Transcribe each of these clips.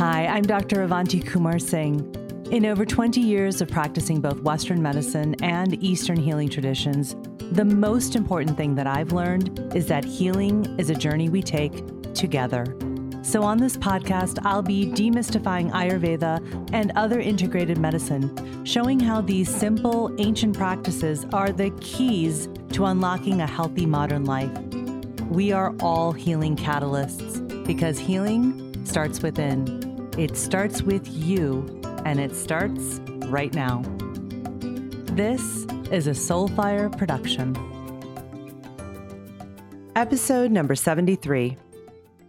Hi, I'm Dr. Avanti Kumar Singh. In over 20 years of practicing both Western medicine and Eastern healing traditions, the most important thing that I've learned is that healing is a journey we take together. So, on this podcast, I'll be demystifying Ayurveda and other integrated medicine, showing how these simple ancient practices are the keys to unlocking a healthy modern life. We are all healing catalysts because healing starts within. It starts with you and it starts right now. This is a Soulfire production. Episode number 73.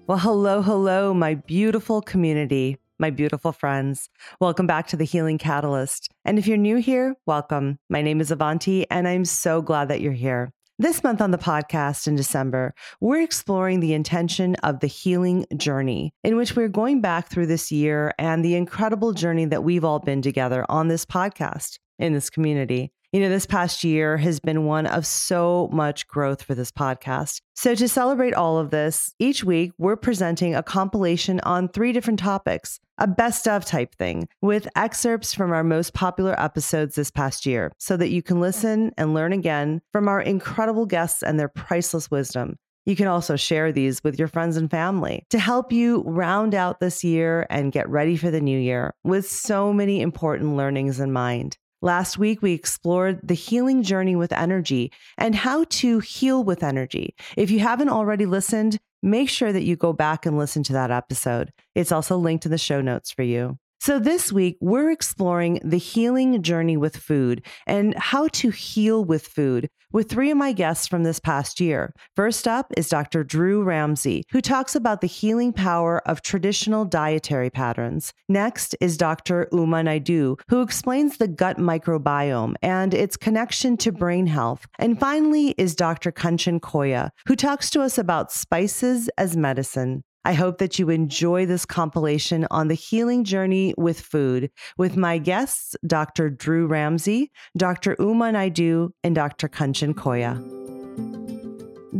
Well, hello, hello, my beautiful community, my beautiful friends. Welcome back to the Healing Catalyst. And if you're new here, welcome. My name is Avanti, and I'm so glad that you're here. This month on the podcast in December, we're exploring the intention of the healing journey, in which we're going back through this year and the incredible journey that we've all been together on this podcast in this community. You know, this past year has been one of so much growth for this podcast. So, to celebrate all of this, each week we're presenting a compilation on three different topics, a best of type thing, with excerpts from our most popular episodes this past year, so that you can listen and learn again from our incredible guests and their priceless wisdom. You can also share these with your friends and family to help you round out this year and get ready for the new year with so many important learnings in mind. Last week, we explored the healing journey with energy and how to heal with energy. If you haven't already listened, make sure that you go back and listen to that episode. It's also linked in the show notes for you. So, this week, we're exploring the healing journey with food and how to heal with food with three of my guests from this past year. First up is Dr. Drew Ramsey, who talks about the healing power of traditional dietary patterns. Next is Dr. Uma Naidoo, who explains the gut microbiome and its connection to brain health. And finally is Dr. Kanchan Koya, who talks to us about spices as medicine. I hope that you enjoy this compilation on the healing journey with food with my guests, Dr. Drew Ramsey, Dr. Uma Naidoo, and Dr. Kanchan Koya.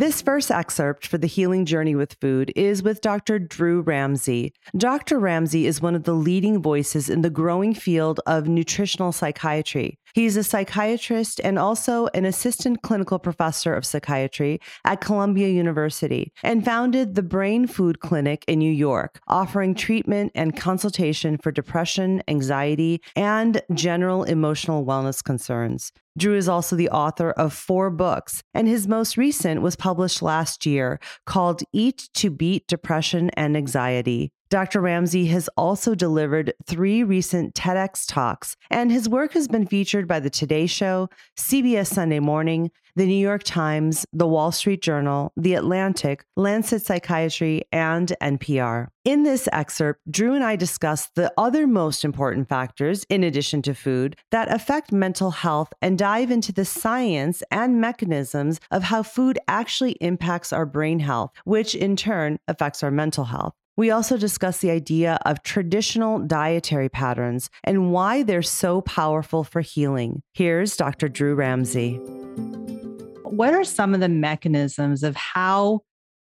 This first excerpt for the healing journey with food is with Dr. Drew Ramsey. Dr. Ramsey is one of the leading voices in the growing field of nutritional psychiatry. He's a psychiatrist and also an assistant clinical professor of psychiatry at Columbia University and founded the Brain Food Clinic in New York, offering treatment and consultation for depression, anxiety, and general emotional wellness concerns. Drew is also the author of four books, and his most recent was published last year called Eat to Beat Depression and Anxiety. Dr. Ramsey has also delivered three recent TEDx talks, and his work has been featured by The Today Show, CBS Sunday Morning, The New York Times, The Wall Street Journal, The Atlantic, Lancet Psychiatry, and NPR. In this excerpt, Drew and I discuss the other most important factors, in addition to food, that affect mental health and dive into the science and mechanisms of how food actually impacts our brain health, which in turn affects our mental health. We also discuss the idea of traditional dietary patterns and why they're so powerful for healing. Here's Dr. Drew Ramsey. What are some of the mechanisms of how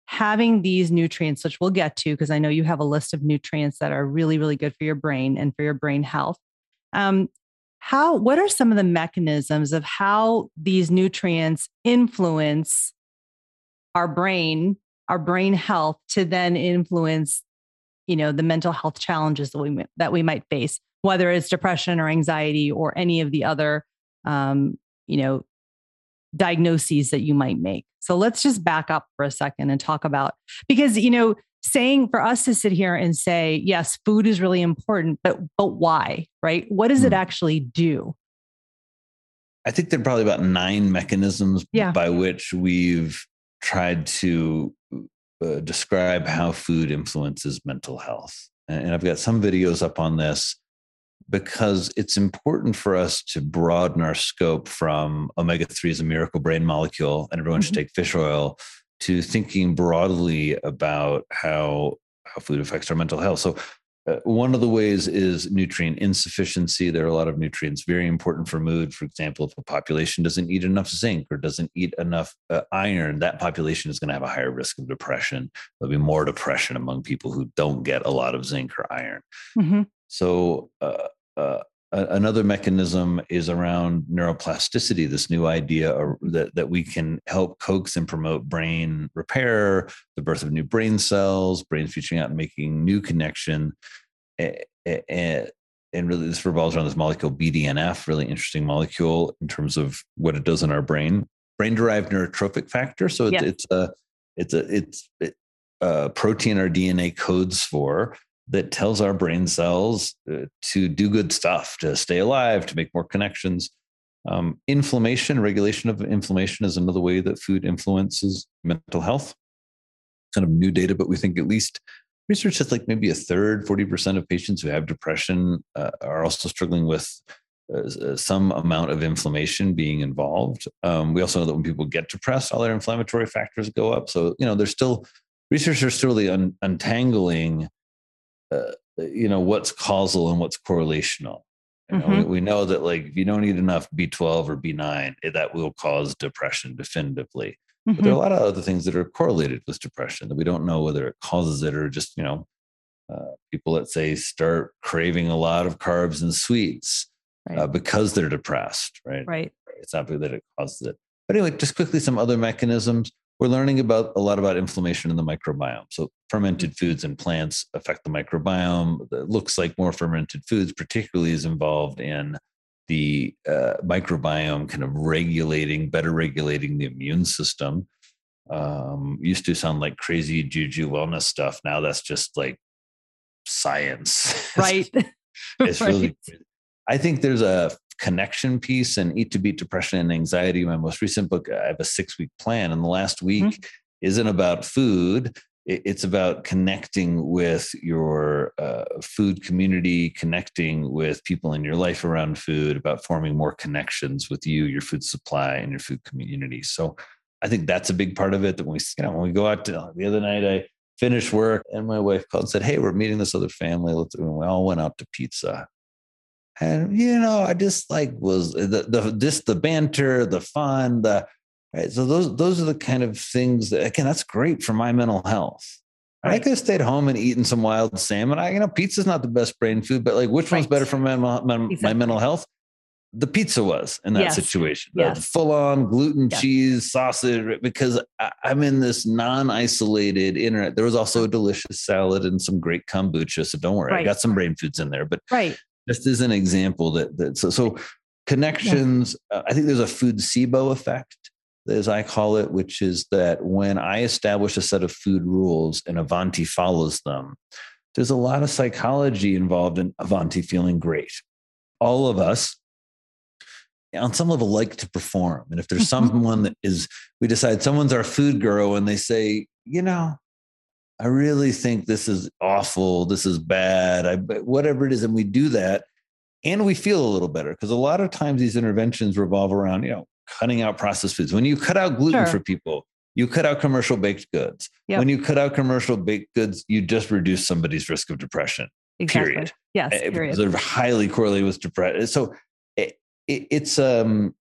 having these nutrients, which we'll get to, because I know you have a list of nutrients that are really, really good for your brain and for your brain health. Um, how what are some of the mechanisms of how these nutrients influence our brain our brain health to then influence you know the mental health challenges that we that we might face whether it's depression or anxiety or any of the other um, you know diagnoses that you might make so let's just back up for a second and talk about because you know saying for us to sit here and say yes food is really important but but why right what does it hmm. actually do i think there are probably about nine mechanisms yeah. by which we've tried to uh, describe how food influences mental health. And I've got some videos up on this because it's important for us to broaden our scope from omega 3 is a miracle brain molecule and everyone mm-hmm. should take fish oil to thinking broadly about how how food affects our mental health. So uh, one of the ways is nutrient insufficiency. There are a lot of nutrients very important for mood. For example, if a population doesn't eat enough zinc or doesn't eat enough uh, iron, that population is going to have a higher risk of depression. There'll be more depression among people who don't get a lot of zinc or iron. Mm-hmm. So, uh, uh another mechanism is around neuroplasticity this new idea that, that we can help coax and promote brain repair the birth of new brain cells brains reaching out and making new connection. And, and really this revolves around this molecule bdnf really interesting molecule in terms of what it does in our brain. Brain derived neurotrophic factor so it's, yes. it's a it's a it's a protein our dna codes for that tells our brain cells uh, to do good stuff, to stay alive, to make more connections. Um, inflammation, regulation of inflammation is another way that food influences mental health. Kind of new data, but we think at least research says like maybe a third, 40% of patients who have depression uh, are also struggling with uh, uh, some amount of inflammation being involved. Um, we also know that when people get depressed, all their inflammatory factors go up. So, you know, there's still, researchers still really un- untangling uh, you know what's causal and what's correlational you know, mm-hmm. we, we, know that like if you don't eat enough b12 or b9 it, that will cause depression definitively mm-hmm. but there are a mm-hmm. lot of other things that are correlated with depression that we don't know whether it causes it or just you know uh, people that say start craving a lot of carbs and sweets right. uh, because they're depressed right right it's not that it causes it but anyway just quickly some other mechanisms we're learning about a lot about inflammation in the microbiome. So fermented mm-hmm. foods and plants affect the microbiome. It looks like more fermented foods, particularly, is involved in the uh, microbiome kind of regulating, better regulating the immune system. Um, used to sound like crazy juju wellness stuff. Now that's just like science. Right. it's right. really. I think there's a connection piece and eat to beat depression and anxiety my most recent book i have a six week plan. And the last week mm-hmm. isn't about food. It's about connecting with your uh, food community connecting with people in your life around food about forming more connections with you your food supply and your food community. So i think that's a big part of it that when we you know when we go out to, the other night i finished work and my wife called and said hey we're meeting this other family. Let's, and we all went out to pizza and you know i just like was uh, the, the just the banter the fun the right so those those are the kind of things that again that's great for my mental health right. i could have stayed home and eaten some wild salmon i you know pizza's not the best brain food but like which right. one's better for my, my, exactly. my, mental health the pizza was in that yes. situation yes. full on gluten yes. cheese sausage because I, i'm in this non-isolated internet there was also a delicious salad and some great kombucha so don't worry right. i got some brain foods in there but right just as an example that, that so, so connections yeah. uh, i think there's a food sibo effect as i call it which is that when i establish a set of food rules and avanti follows them there's a lot of psychology involved in avanti feeling great all of us on some level like to perform and if there's someone that is we decide someone's our food guru and they say you know I really think this is awful. This is bad. I, whatever it is. And we do that and we feel a little better because a lot of times these interventions revolve around, you know, cutting out processed foods. When you cut out gluten sure. for people, you cut out commercial baked goods. Yep. When you cut out commercial baked goods, you just reduce somebody's risk of depression. Exactly. Period. Yes. Eh, period. They're highly correlated with depression. So it, it, it's um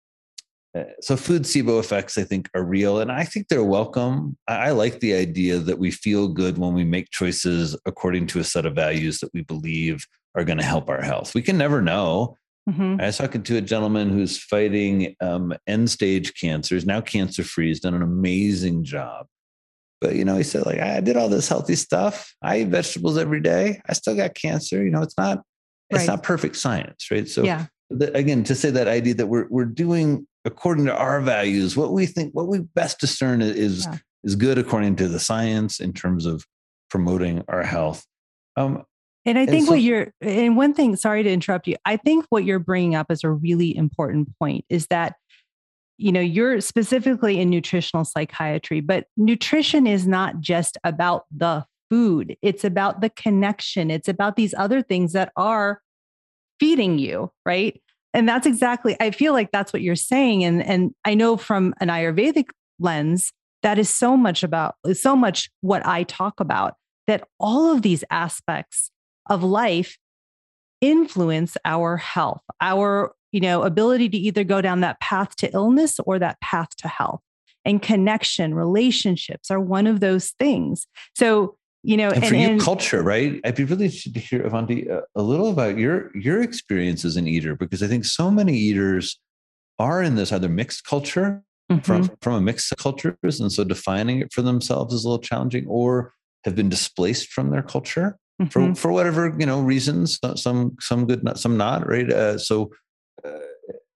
so food SIBO effects, I think, are real, and I think they're welcome. I, I, like the idea that we feel good when we make choices according to a set of values that we believe are going to help our health. We can never know. Mm-hmm. I was talking to a gentleman who's fighting um, end stage cancer. He's now cancer free. He's done an amazing job. But you know, he said, like, I did all this healthy stuff. I eat vegetables every day. I still got cancer. You know, it's not it's right. not perfect science, right? So yeah. the, again, to say that idea that we're we're doing according to our values, what we think, what we best discern is yeah. is good according to the science in terms of promoting our health. Um, and I think and so, what you're, and one thing, sorry to interrupt you, I think what you're bringing up is a really important point is that, you know, you're specifically in nutritional psychiatry, but nutrition is not just about the food, it's about the connection, it's about these other things that are feeding you, right? And that's exactly i feel like that's what you're saying and and i know from an ayurvedic lens that is so much about so much what i talk about that all of these aspects of life influence our health, our you know ability to either go down that path to illness or that path to health. And connection, relationships are one of those things. So you know, and, and for and, culture, right? I'd be really interested to hear, Avanti, a, a little about your your experience as an eater, because I think so many eaters are in this either mixed culture mm-hmm. from from a mix of cultures, and so defining it for themselves is a little challenging, or have been displaced from their culture mm-hmm. for for whatever you know reasons. Some some good, some not, right? Uh, so, uh,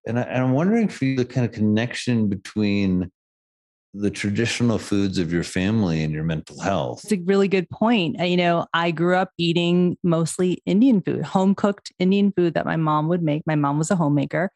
and, I, and I'm wondering for you the kind of connection between the traditional foods of your family and your mental health. It's a really good point. Uh, you know, I grew up eating mostly Indian food, home cooked Indian food that my mom would make. My mom was a homemaker.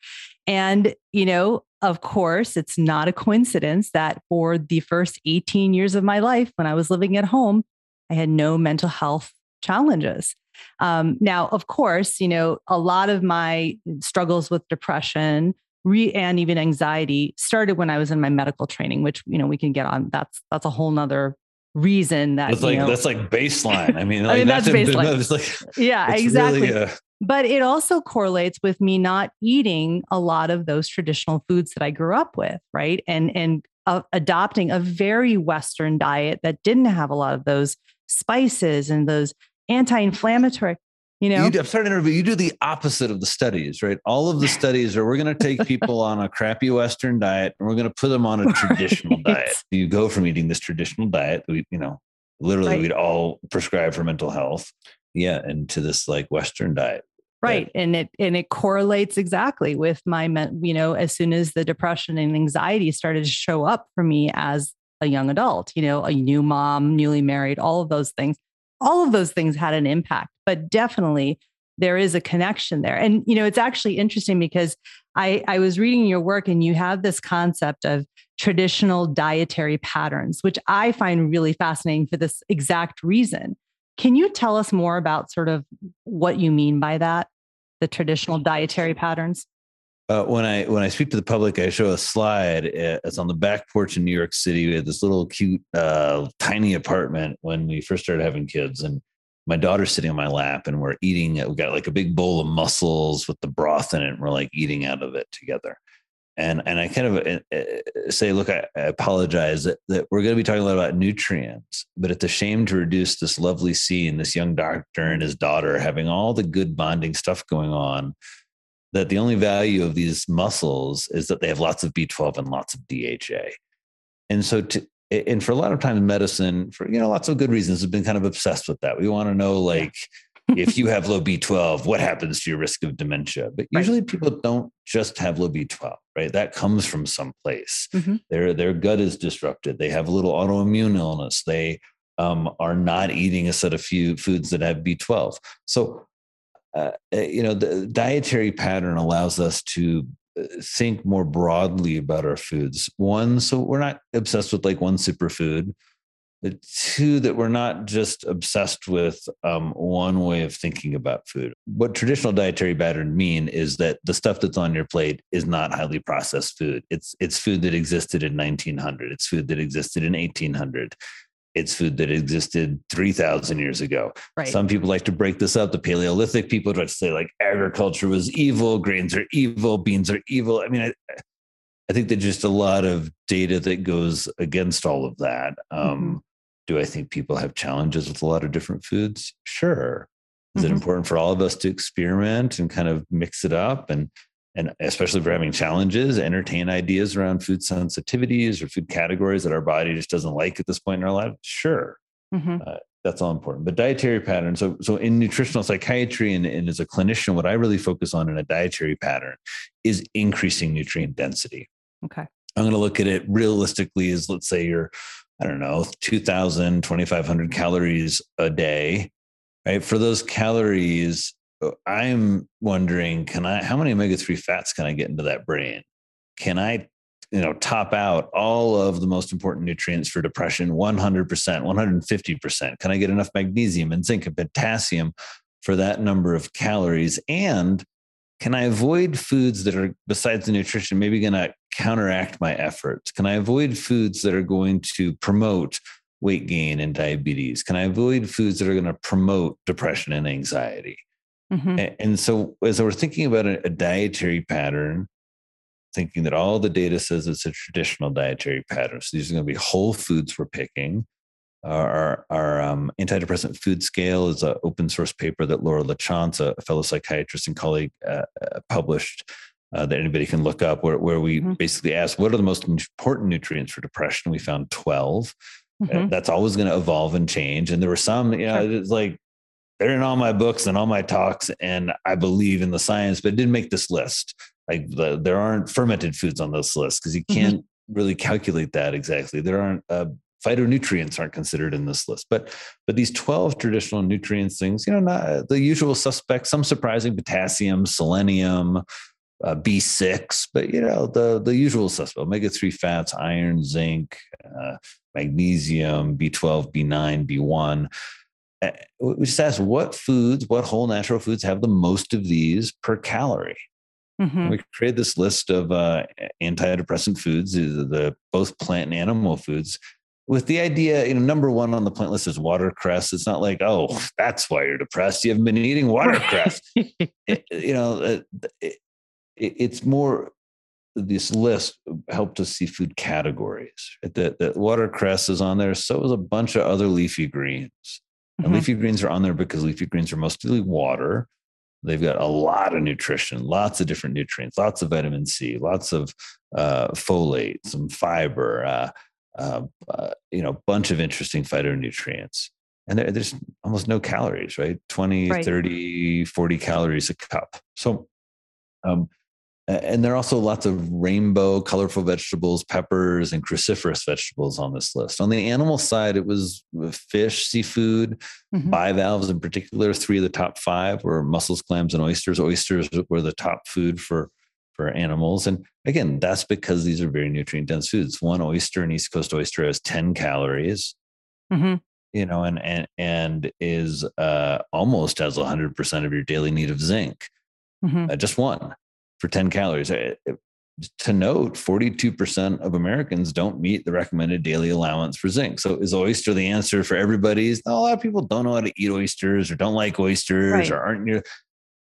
And, you know, of course, it's not a coincidence that for the first 18 years of my life, when I was living at home, I had no mental health challenges. Um, now, of course, you know, a lot of my struggles with depression re- and even anxiety started when I was in my medical training, which you know we can get on. That's that's a whole nother reason that that's like know, that's like baseline. I mean, like, I mean that's, that's baseline. like, yeah, exactly. Really a... but it also correlates with me not eating a lot of those traditional foods that I grew up with, right? And and uh, adopting a very Western diet that didn't have a lot of those spices and those anti-inflammatory you know, you, I'm sorry to interview. you do the opposite of the studies, right? All of the studies are we're going to take people on a crappy Western diet and we're going to put them on a traditional right. diet. You go from eating this traditional diet, we, you know, literally right. we'd all prescribe for mental health, yeah, and to this like Western diet. Right. And it and it correlates exactly with my you know, as soon as the depression and anxiety started to show up for me as a young adult, you know, a new mom, newly married, all of those things all of those things had an impact, but definitely there is a connection there. And, you know, it's actually interesting because I, I was reading your work and you have this concept of traditional dietary patterns, which I find really fascinating for this exact reason. Can you tell us more about sort of what you mean by that, the traditional dietary patterns? Uh, when I when I speak to the public, I show a slide. Uh, it's on the back porch in New York City. We had this little cute, uh, tiny apartment when we first started having kids, and my daughter's sitting on my lap, and we're eating. We got like a big bowl of mussels with the broth in it, and we're like eating out of it together. And and I kind of uh, uh, say, look, I, I apologize that, that we're going to be talking a lot about nutrients, but it's a shame to reduce this lovely scene, this young doctor and his daughter having all the good bonding stuff going on that the only value of these mussels is that they have lots of B12 and lots of DHA. And so to and for a lot of times medicine for you know lots of good reasons has been kind of obsessed with that. We want to know like if you have low B12, what happens to your risk of dementia? But usually right. people don't just have low B12, right? That comes from someplace. Mm-hmm. Their their gut is disrupted. They have a little autoimmune illness. They um, are not eating a set of few foods that have B12. So uh, eh, you know, the dietary pattern allows us to uh, think more broadly about our foods. One, so we're not obsessed with like one superfood. Two, that we're not just obsessed with um, one way of thinking about food. What traditional dietary pattern mean is that the stuff that's on your plate is not highly processed food. It's it's food that existed in 1900. It's food that existed in 1800 it's food that existed 3000 years ago right. some people like to break this up the paleolithic people try to say like agriculture was evil grains are evil beans are evil i mean i, I think there's just a lot of data that goes against all of that um, mm-hmm. do i think people have challenges with a lot of different foods sure is mm-hmm. it important for all of us to experiment and kind of mix it up and and especially if we're having challenges, entertain ideas around food sensitivities or food categories that our body just doesn't like at this point in our life. Sure, mm-hmm. uh, that's all important. But dietary patterns. So, so in nutritional psychiatry and, and as a clinician, what I really focus on in a dietary pattern is increasing nutrient density. Okay. I'm going to look at it realistically as let's say you're, I don't know, 2,000, 2,500 calories a day, right? For those calories, I'm wondering, can I, how many omega 3 fats can I get into that brain? Can I, you know, top out all of the most important nutrients for depression 100%, 150%? Can I get enough magnesium and zinc and potassium for that number of calories? And can I avoid foods that are, besides the nutrition, maybe going to counteract my efforts? Can I avoid foods that are going to promote weight gain and diabetes? Can I avoid foods that are going to promote depression and anxiety? Mm-hmm. And so, as we're thinking about a, a, dietary pattern, thinking that all the data says it's a traditional dietary pattern, so these are going to be whole foods we're picking. Our, our um, antidepressant food scale is an open source paper that Laura LaChance, a fellow psychiatrist and colleague, uh, uh, published uh, that anybody can look up, where, where we mm-hmm. basically asked what are the most important nutrients for depression. We found 12. Uh, mm-hmm. that's always going to evolve and change. And there were some, you know, sure. it's like they're in all my books and all my talks, and I believe in the science, but it didn't make this list. Like the, there aren't fermented foods on this list because you mm-hmm. can't mm-hmm. really calculate that exactly. There aren't uh, phytonutrients aren't considered in this list, but but these twelve traditional nutrients things, you know, not the usual suspects. Some surprising: potassium, selenium. Uh, B6, but you know the the usual suspect: omega three fats, iron, zinc, uh, magnesium, B12, B9, B1 we just asked what foods, what whole natural foods have the most of these per calorie. Mm-hmm. We created this list of uh, antidepressant foods, the both plant and animal foods, with the idea, you know, number one on the plant list is watercress. It's not like, oh, that's why you're depressed. You haven't been eating watercress. it, you know, it, it, it's more this list helped us see food categories. That, that watercress is on there. So is a bunch of other leafy greens. And mm-hmm. leafy greens are on there because leafy greens are mostly water. They've got a lot of nutrition, lots of different nutrients, lots of vitamin C, lots of uh, folate, some fiber, uh, uh, uh you know, a bunch of interesting phytonutrients. And there, there's almost no calories, right? 20, right. 30, 40 calories a cup. So um, and there are also lots of rainbow, colorful vegetables, peppers, and cruciferous vegetables on this list. On the animal side, it was fish, seafood, mm-hmm. bivalves in particular. Three of the top five were mussels, clams, and oysters. Oysters were the top food for for animals. And again, that's because these are very nutrient dense foods. One oyster, an East Coast oyster, has 10 calories. Mm-hmm. You know, and and and is uh, almost has 100% of your daily need of zinc. Mm-hmm. Uh, just one for 10 calories. To note, 42% of Americans don't meet the recommended daily allowance for zinc. So, is oyster the answer for everybody? A lot of people don't know how to eat oysters or don't like oysters right. or aren't near.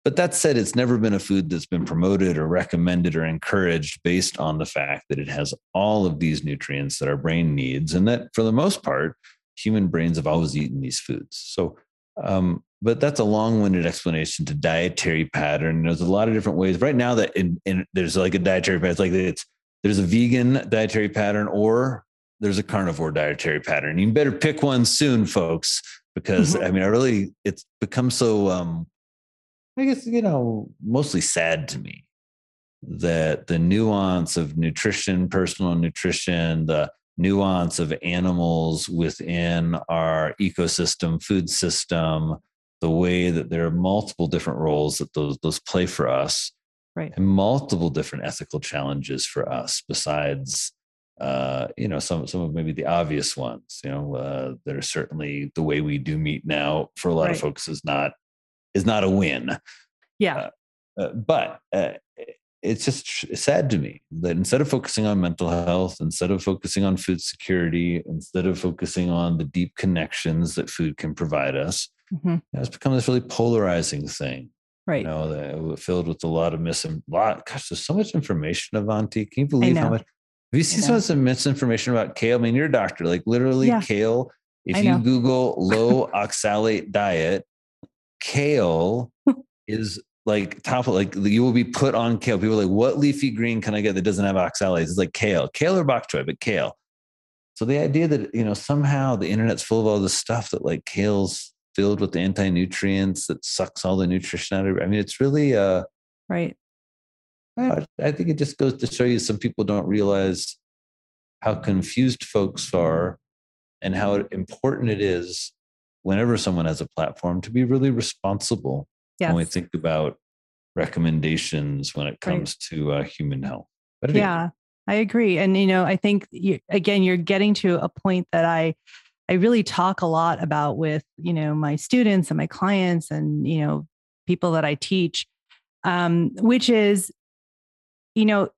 But that said, it's never been a food that's been promoted or recommended or encouraged based on the fact that it has all of these nutrients that our brain needs. And that for the most part, human brains have always eaten these foods. So, um, but that's a long-winded explanation to dietary pattern. There's a lot of different ways. Right now, that in, in there's like a dietary pattern. It's like it's there's a vegan dietary pattern or there's a carnivore dietary pattern. You better pick one soon, folks, because mm-hmm. I mean, I really it's become so. um I guess you know, mostly sad to me that the nuance of nutrition, personal nutrition, the nuance of animals within our ecosystem, food system, the way that there are multiple different roles that those those play for us, right, and multiple different ethical challenges for us besides. Uh, you know, some some of maybe the obvious ones. You know, uh, that are certainly the way we do meat now for a lot right. of folks is not is not a win. Yeah, uh, uh but uh, it's just sad to me that instead of focusing on mental health, instead of focusing on food security, instead of focusing on the deep connections that food can provide us, mm-hmm. it's become this really polarizing thing. Right. You know, filled with a lot of misin. Lot, gosh, there's so much information, Avanti. Can you believe how much? Have you seen so much misinformation about kale? I mean, you're a doctor. Like literally, yeah. kale. If you Google low oxalate diet, kale is like top of like you will be put on kale. People like, what leafy green can I get that doesn't have oxalates? It's like kale, kale or bok choy, but kale. So the idea that you know somehow the internet's full of all this stuff that like kale's filled with anti-nutrients that sucks all the nutrition out of it. I mean, it's really uh right. I, I think it just goes to show you some people don't realize how confused folks are and how important it is whenever someone has a platform to be really responsible yes. when we think about recommendations when it comes right. to uh, human health. But yeah, I agree. And, you know, I think, you, again, you're getting to a point that I, I really talk a lot about with, you know, my students and my clients and, you know, people that I teach, um, which is, you know,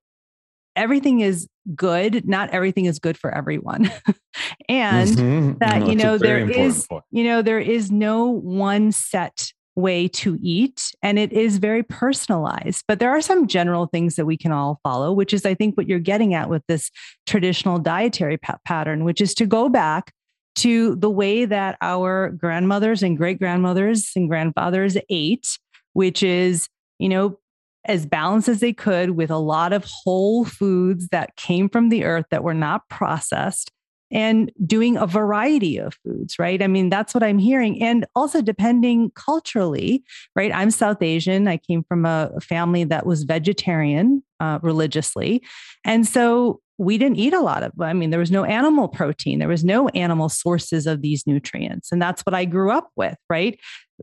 everything is good, not everything is good for everyone. and mm-hmm. that, no, you know, there is, point. you know, there is no one set way to eat and it is very personalized but there are some general things that we can all follow which is i think what you're getting at with this traditional dietary pa- pattern which is to go back to the way that our grandmothers and great grandmothers and grandfathers ate which is you know as balanced as they could with a lot of whole foods that came from the earth that were not processed and doing a variety of foods, right? I mean, that's what I'm hearing. And also, depending culturally, right? I'm South Asian. I came from a family that was vegetarian uh, religiously. And so we didn't eat a lot of, I mean, there was no animal protein, there was no animal sources of these nutrients. And that's what I grew up with, right?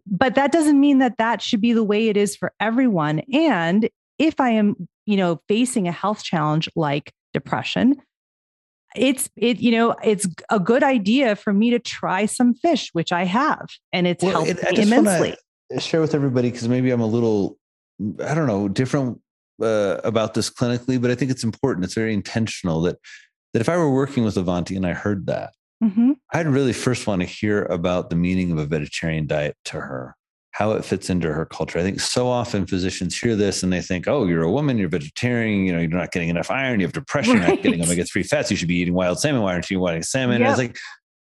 But that doesn't mean that that should be the way it is for everyone. And if I am, you know, facing a health challenge like depression, it's it you know it's a good idea for me to try some fish which i have and it's well, helped it, me immensely share with everybody because maybe i'm a little i don't know different uh, about this clinically but i think it's important it's very intentional that that if i were working with avanti and i heard that mm-hmm. i'd really first want to hear about the meaning of a vegetarian diet to her how it fits into her culture. I think so often physicians hear this and they think, oh, you're a woman, you're vegetarian, you know, you're not getting enough iron, you have depression, right. you're not getting omega 3 fats, you should be eating wild salmon. Why aren't you eating salmon? Yep. And it's like,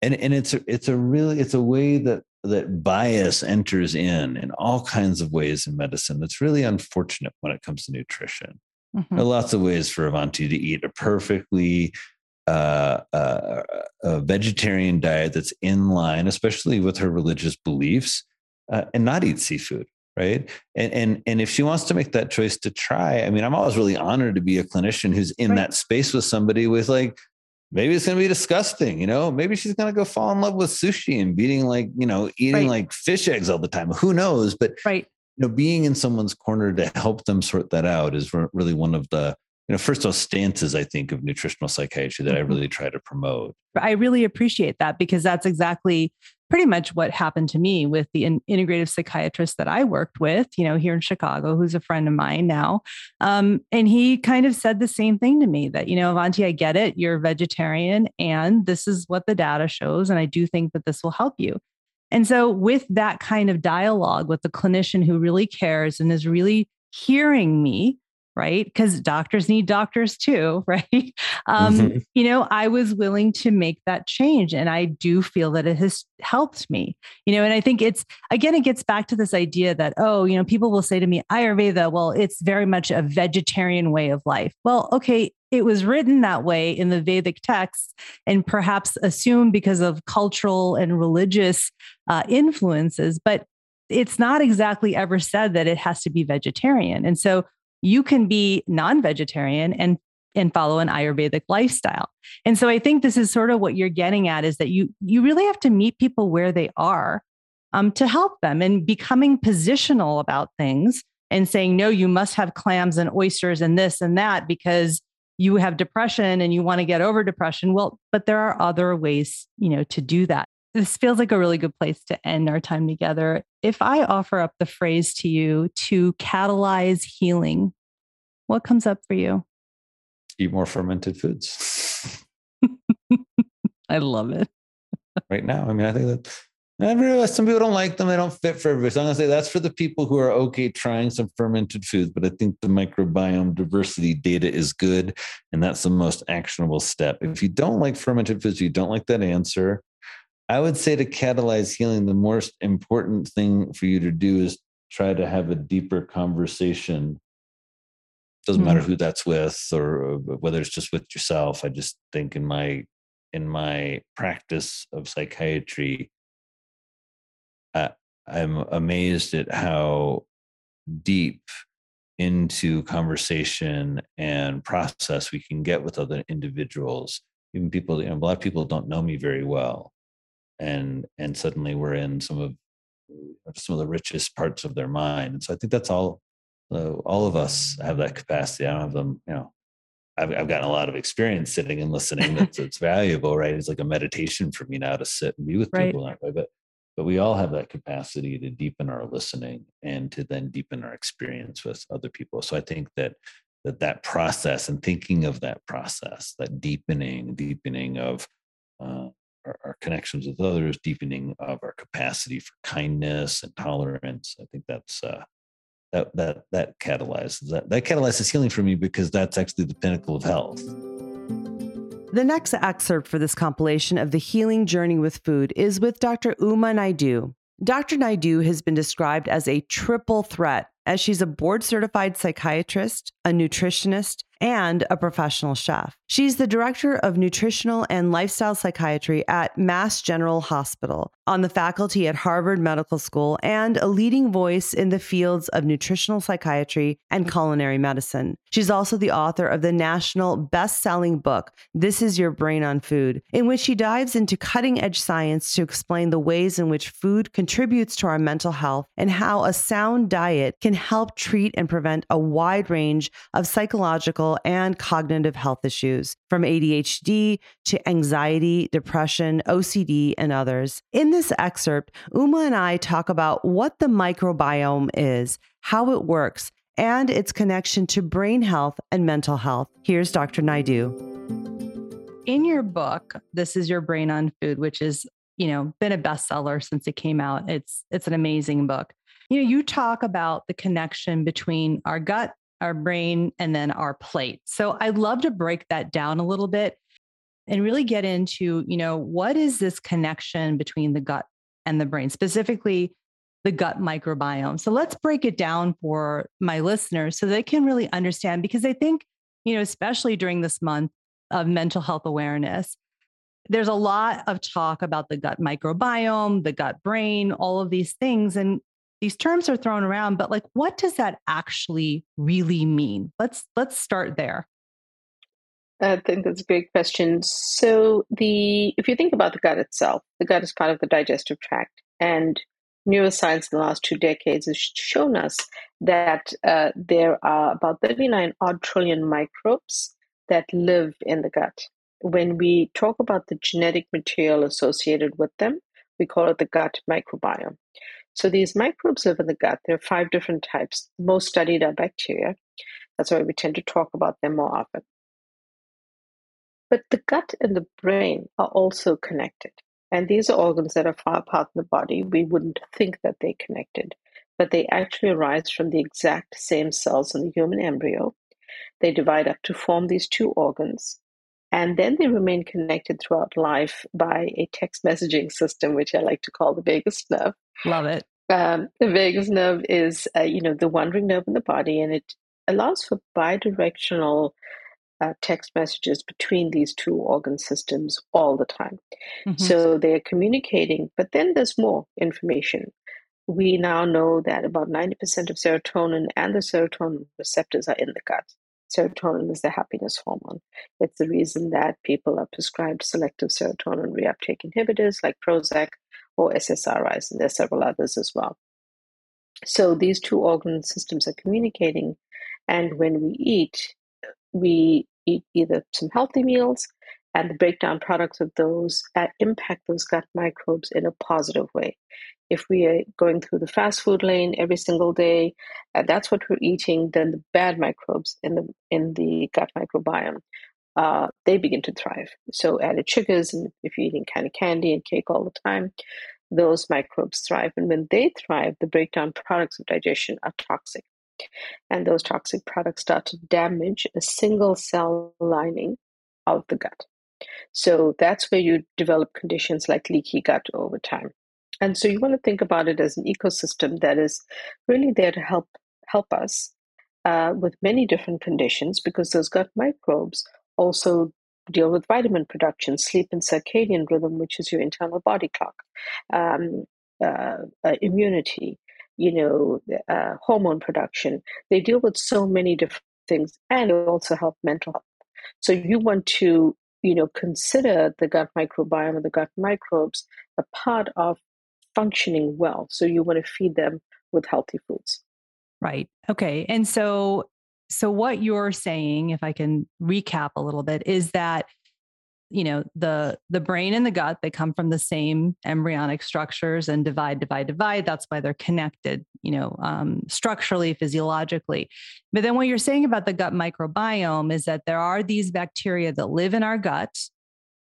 and, and it's it's a really, it's a way that that bias enters in in all kinds of ways in medicine. That's really unfortunate when it comes to nutrition. Mm-hmm. There are lots of ways for Avanti to eat a perfectly uh, uh, a vegetarian diet that's in line, especially with her religious beliefs, uh, and not eat seafood right and and and if she wants to make that choice to try i mean i'm always really honored to be a clinician who's in right. that space with somebody with like maybe it's going to be disgusting you know? Maybe she's going to go fall in love with sushi and beating like you know eating right. like fish eggs all the time. Who knows? But right. you know being in someone's corner to help them sort that out is really one of the you know first those stances i think of nutritional psychiatry that mm-hmm. i really try to promote. I really appreciate that because that's exactly pretty much what happened to me with the in- integrative psychiatrist that I worked with, you know, here in Chicago, who's a friend of mine now. Um, and he kind of said the same thing to me that, you know, Avanti, I get it. You're a vegetarian and this is what the data shows. And I do think that this will help you. And so, with that kind of dialogue with the clinician who really cares and is really hearing me, right? Because doctors need doctors too, right? Um, mm-hmm. You know, I was willing to make that change. And I do feel that it has helped me, you know, and I think it's, again, it gets back to this idea that, oh, you know, people will say to me, Ayurveda, well, it's very much a vegetarian way of life. Well, okay, it was written that way in the Vedic texts and perhaps assumed because of cultural and religious uh, influences, but it's not exactly ever said that it has to be vegetarian. And so you can be non-vegetarian and and follow an ayurvedic lifestyle. And so i think this is sort of what you're getting at is that you you really have to meet people where they are um, to help them and becoming positional about things and saying no you must have clams and oysters and this and that because you have depression and you want to get over depression. Well but there are other ways you know to do that this feels like a really good place to end our time together. If I offer up the phrase to you to catalyze healing, what comes up for you? Eat more fermented foods. I love it. right now. I mean, I think that some people don't like them. They don't fit for everybody. So I'm going to say that's for the people who are okay trying some fermented foods. But I think the microbiome diversity data is good. And that's the most actionable step. If you don't like fermented foods, you don't like that answer, I would say to catalyze healing, the most important thing for you to do is try to have a deeper conversation. Doesn't mm-hmm. matter who that's with or whether it's just with yourself. I just think in my in my practice of psychiatry, I, I'm amazed at how deep into conversation and process we can get with other individuals even people you know a lot of people don't know me very well and and suddenly we're in some of some of the richest parts of their mind and so i think that's all uh, all of us have that capacity. I don't have them you know I've, I've gotten a lot of experience sitting and listening. That's, that's valuable right? It's like a meditation for me now to sit and be with right. people that way but but we all have that capacity to deepen our listening and to then deepen our experience with other people. So i think that that that process and thinking of that process, that deepening, deepening of uh, our, our, connections with others, deepening of our capacity for kindness and tolerance. I think that's uh, that that that catalyzes that that catalyzes healing for me because that's actually the pinnacle of health. The next excerpt for this compilation of the healing journey with food is with Dr. Uma Naidoo. Dr. Naidoo has been described as a triple threat as she's a board certified psychiatrist, a nutritionist, and a professional chef. She's the director of nutritional and lifestyle psychiatry at Mass General Hospital, on the faculty at Harvard Medical School, and a leading voice in the fields of nutritional psychiatry and culinary medicine. She's also the author of the national best selling book, This Is Your Brain on Food, in which she dives into cutting edge science to explain the ways in which food contributes to our mental health and how a sound diet can help treat and prevent a wide range of psychological and cognitive health issues, from ADHD to anxiety, depression, OCD, and others. In this excerpt, Uma and I talk about what the microbiome is, how it works, and its connection to brain health and mental health. Here's Dr. Naidoo. In your book, This is Your Brain on Food, which is, you know, been a bestseller since it came out. It's it's an amazing book. You know, you talk about the connection between our gut our brain, and then our plate. So I'd love to break that down a little bit and really get into, you know, what is this connection between the gut and the brain, specifically the gut microbiome. So let's break it down for my listeners so they can really understand because I think, you know, especially during this month of mental health awareness, there's a lot of talk about the gut microbiome, the gut brain, all of these things. And these terms are thrown around but like what does that actually really mean? Let's let's start there. I think that's a great question. So the if you think about the gut itself the gut is part of the digestive tract and neuroscience in the last two decades has shown us that uh, there are about 39 odd trillion microbes that live in the gut. When we talk about the genetic material associated with them we call it the gut microbiome so these microbes live in the gut. There are five different types. Most studied are bacteria. That's why we tend to talk about them more often. But the gut and the brain are also connected. And these are organs that are far apart in the body. We wouldn't think that they're connected, but they actually arise from the exact same cells in the human embryo. They divide up to form these two organs. And then they remain connected throughout life by a text messaging system, which I like to call the vagus nerve. Love it. Um, the vagus nerve is, uh, you know, the wandering nerve in the body, and it allows for bidirectional uh, text messages between these two organ systems all the time. Mm-hmm. So they're communicating, but then there's more information. We now know that about 90% of serotonin and the serotonin receptors are in the gut. Serotonin is the happiness hormone. It's the reason that people are prescribed selective serotonin reuptake inhibitors like Prozac or SSRIs, and there's several others as well. So these two organ systems are communicating, and when we eat, we eat either some healthy meals, and the breakdown products of those uh, impact those gut microbes in a positive way. If we are going through the fast food lane every single day, and that's what we're eating, then the bad microbes in the in the gut microbiome uh, they begin to thrive. So added sugars, and if you're eating kind of candy and cake all the time, those microbes thrive. And when they thrive, the breakdown products of digestion are toxic. And those toxic products start to damage a single cell lining of the gut. So that's where you develop conditions like leaky gut over time. And so you want to think about it as an ecosystem that is really there to help help us uh, with many different conditions because those gut microbes also deal with vitamin production, sleep and circadian rhythm, which is your internal body clock, um, uh, uh, immunity, you know, uh, hormone production. They deal with so many different things and also help mental health. So you want to, you know, consider the gut microbiome and the gut microbes a part of functioning well. So you want to feed them with healthy foods. Right. Okay. And so so, what you're saying, if I can recap a little bit, is that you know the the brain and the gut they come from the same embryonic structures and divide divide divide. That's why they're connected you know um, structurally physiologically. But then what you're saying about the gut microbiome is that there are these bacteria that live in our gut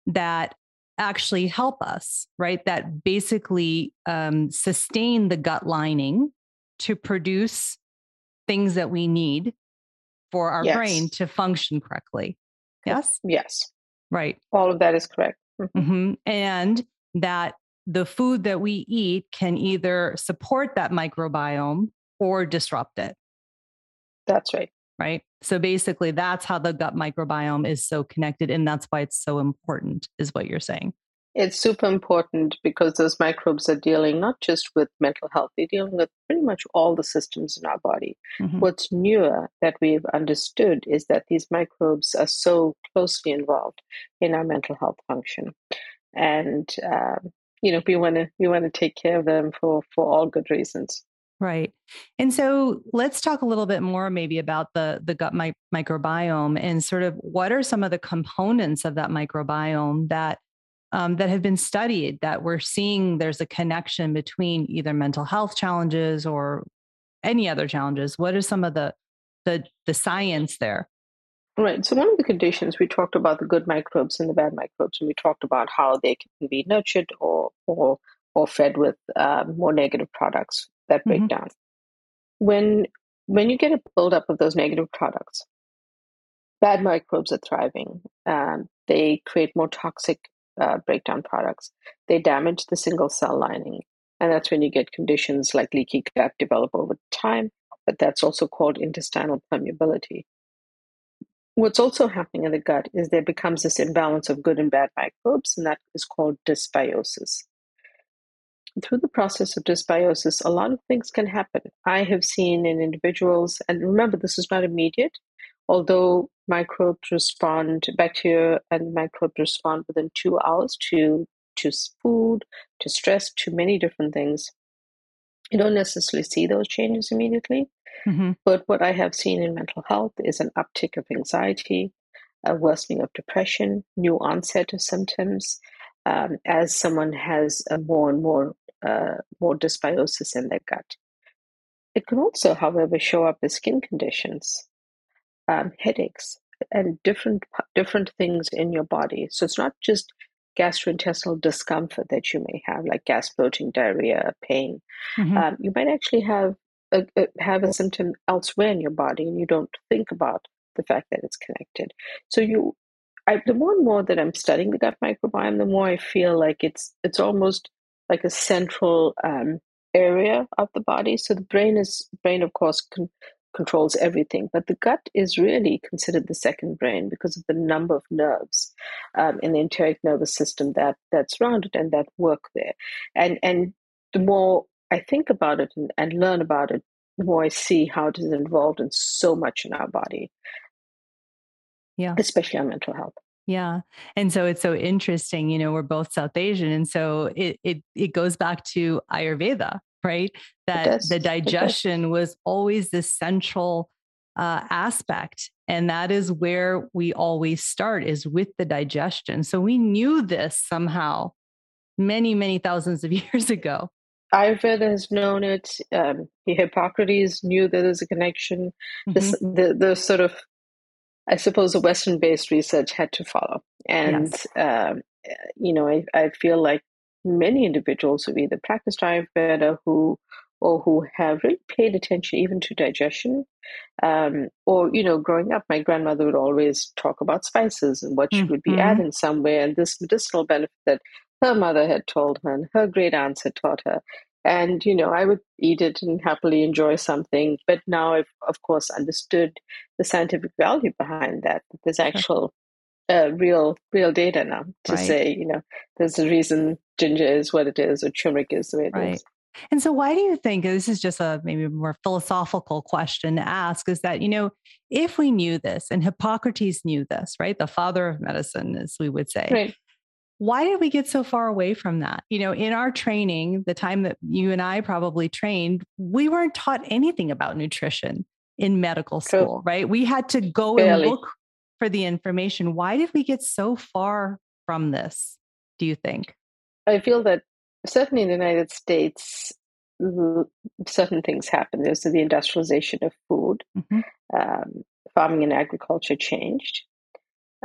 that actually help us right? That basically um, sustain the gut lining to produce things that we need for our yes. brain to function correctly yes yes Right. All of that is correct. Mm-hmm. Mm-hmm. And that the food that we eat can either support that microbiome or disrupt it. That's right. Right. So basically, that's how the gut microbiome is so connected. And that's why it's so important, is what you're saying. It's super important because those microbes are dealing not just with mental health, they're dealing with pretty much all the systems in our body. Mm-hmm. What's newer that we've understood is that these microbes are so closely involved in our mental health function. And, um, you know, we want to we want to take care of them for for all good reasons. Right. And so let's talk a little bit more maybe about the the gut mi- microbiome and sort of what are some of the components of that microbiome that um, that have been studied that we're seeing there's a connection between either mental health challenges or any other challenges. What are some of the the, the science there? Right. So one of the conditions we talked about the good microbes and the bad microbes and we talked about how they can be nurtured or or or fed with uh, more negative products that break mm-hmm. down. When when you get a buildup of those negative products bad microbes are thriving um, they create more toxic uh, breakdown products. They damage the single cell lining. And that's when you get conditions like leaky gut develop over time, but that's also called intestinal permeability. What's also happening in the gut is there becomes this imbalance of good and bad microbes, and that is called dysbiosis. Through the process of dysbiosis, a lot of things can happen. I have seen in individuals, and remember, this is not immediate, although microbes respond, bacteria and microbes respond within two hours to, to food, to stress, to many different things. You don't necessarily see those changes immediately. Mm-hmm. But what I have seen in mental health is an uptick of anxiety, a worsening of depression, new onset of symptoms, um, as someone has a more and more uh, more dysbiosis in their gut. It can also, however, show up as skin conditions um, headaches and different different things in your body. So it's not just gastrointestinal discomfort that you may have, like gas, bloating, diarrhea, pain. Mm-hmm. Um, you might actually have a, a, have a symptom elsewhere in your body, and you don't think about the fact that it's connected. So you, I, the more and more that I'm studying the gut microbiome, the more I feel like it's it's almost like a central um, area of the body. So the brain is brain, of course, can controls everything. But the gut is really considered the second brain because of the number of nerves um, in the enteric nervous system that that's around it and that work there. And and the more I think about it and, and learn about it, the more I see how it is involved in so much in our body. Yeah. Especially our mental health. Yeah. And so it's so interesting, you know, we're both South Asian. And so it it it goes back to Ayurveda, right? That the digestion was always the central uh, aspect. And that is where we always start is with the digestion. So we knew this somehow many, many thousands of years ago. Ayurveda has known it. Um, Hippocrates knew that there's a connection. Mm-hmm. This, the, the sort of, I suppose, the Western-based research had to follow. And yes. um, you know, I, I feel like many individuals who've either practiced Ayurveda who or who have really paid attention even to digestion. Um, or, you know, growing up, my grandmother would always talk about spices and what mm-hmm. she would be mm-hmm. adding somewhere and this medicinal benefit that her mother had told her and her great aunts had taught her. And, you know, I would eat it and happily enjoy something. But now I've, of course, understood the scientific value behind that. that there's actual uh, real real data now to right. say you know there's a reason ginger is what it is or turmeric is the way it right. is. And so, why do you think this is just a maybe more philosophical question to ask? Is that, you know, if we knew this and Hippocrates knew this, right? The father of medicine, as we would say. Right. Why did we get so far away from that? You know, in our training, the time that you and I probably trained, we weren't taught anything about nutrition in medical school, True. right? We had to go Barely. and look for the information. Why did we get so far from this, do you think? I feel that certainly in the United States, certain things happened. There's the industrialization of food, mm-hmm. um, farming and agriculture changed.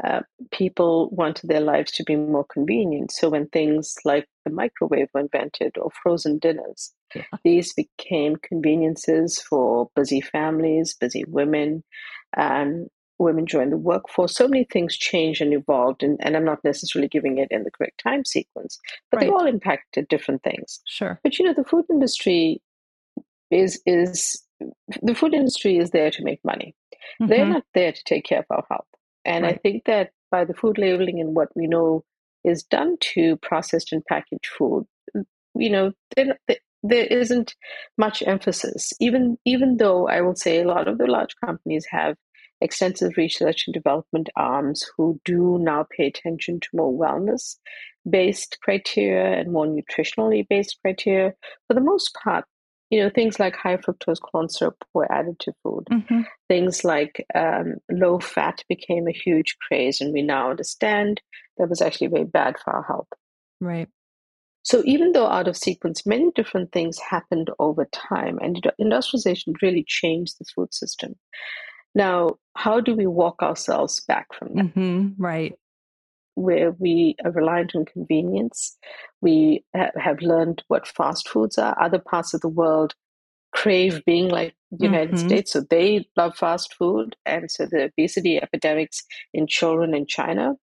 Uh, people wanted their lives to be more convenient. So when things like the microwave were invented or frozen dinners, yeah. these became conveniences for busy families, busy women, and women joined the workforce. So many things changed and evolved, and, and I'm not necessarily giving it in the correct time sequence, but right. they all impacted different things. Sure. But you know, the food industry is is the food industry is there to make money. Mm-hmm. They're not there to take care of our health. And right. I think that by the food labeling and what we know is done to processed and packaged food, you know, they, there isn't much emphasis. Even even though I will say a lot of the large companies have extensive research and development arms who do now pay attention to more wellness based criteria and more nutritionally based criteria. For the most part, you know, things like high fructose corn syrup were added to food. Mm-hmm. Things like um, low fat became a huge craze, and we now understand that was actually very bad for our health. Right. So even though out of sequence, many different things happened over time, and industrialization really changed the food system. Now, how do we walk ourselves back from that? Mm-hmm. Right where we are reliant on convenience. We ha- have learned what fast foods are. Other parts of the world crave being like the United mm-hmm. States, so they love fast food, and so the obesity epidemics in children in China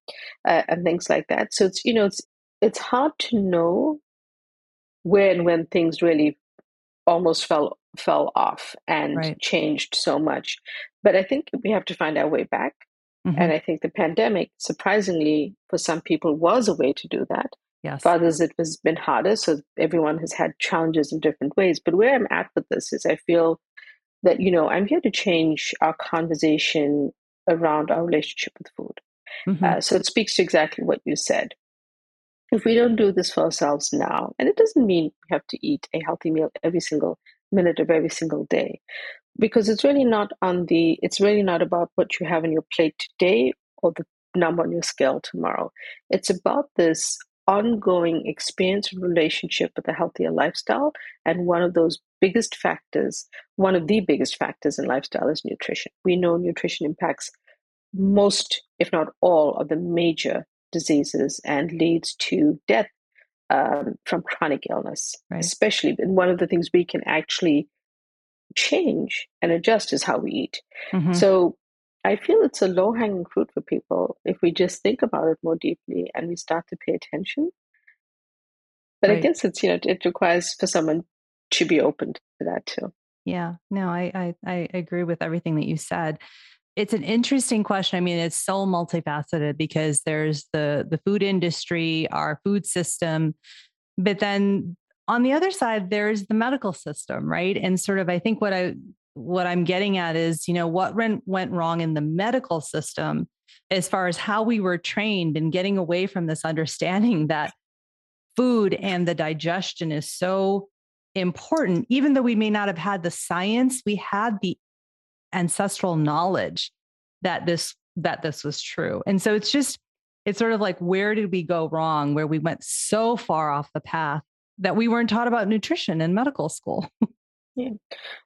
uh, and things like that. So it's you know it's it's hard to know where and when things really almost fell fell off and right. changed so much. But I think we have to find our way back. Mm-hmm. And I think the pandemic, surprisingly, for some people, was a way to do that. Yes. For others, it has been harder. So everyone has had challenges in different ways. But where I'm at with this is I feel that, you know, I'm here to change our conversation around our relationship with food. Mm-hmm. Uh, so it speaks to exactly what you said. If we don't do this for ourselves now, and it doesn't mean we have to eat a healthy meal every single minute of every single day, because it's really not on the it's really not about what you have on your plate today or the number on your scale tomorrow. It's about this ongoing experience relationship with a healthier lifestyle and one of those biggest factors one of the biggest factors in lifestyle is nutrition. We know nutrition impacts most if not all of the major diseases and leads to death um, from chronic illness right. especially and one of the things we can actually change and adjust is how we eat. Mm-hmm. So I feel it's a low hanging fruit for people if we just think about it more deeply and we start to pay attention. But right. I guess it's, you know, it requires for someone to be open to that too. Yeah, no, I, I, I agree with everything that you said. It's an interesting question. I mean, it's so multifaceted because there's the the food industry, our food system, but then on the other side there's the medical system right and sort of i think what i what i'm getting at is you know what went, went wrong in the medical system as far as how we were trained and getting away from this understanding that food and the digestion is so important even though we may not have had the science we had the ancestral knowledge that this that this was true and so it's just it's sort of like where did we go wrong where we went so far off the path that we weren't taught about nutrition in medical school. yeah.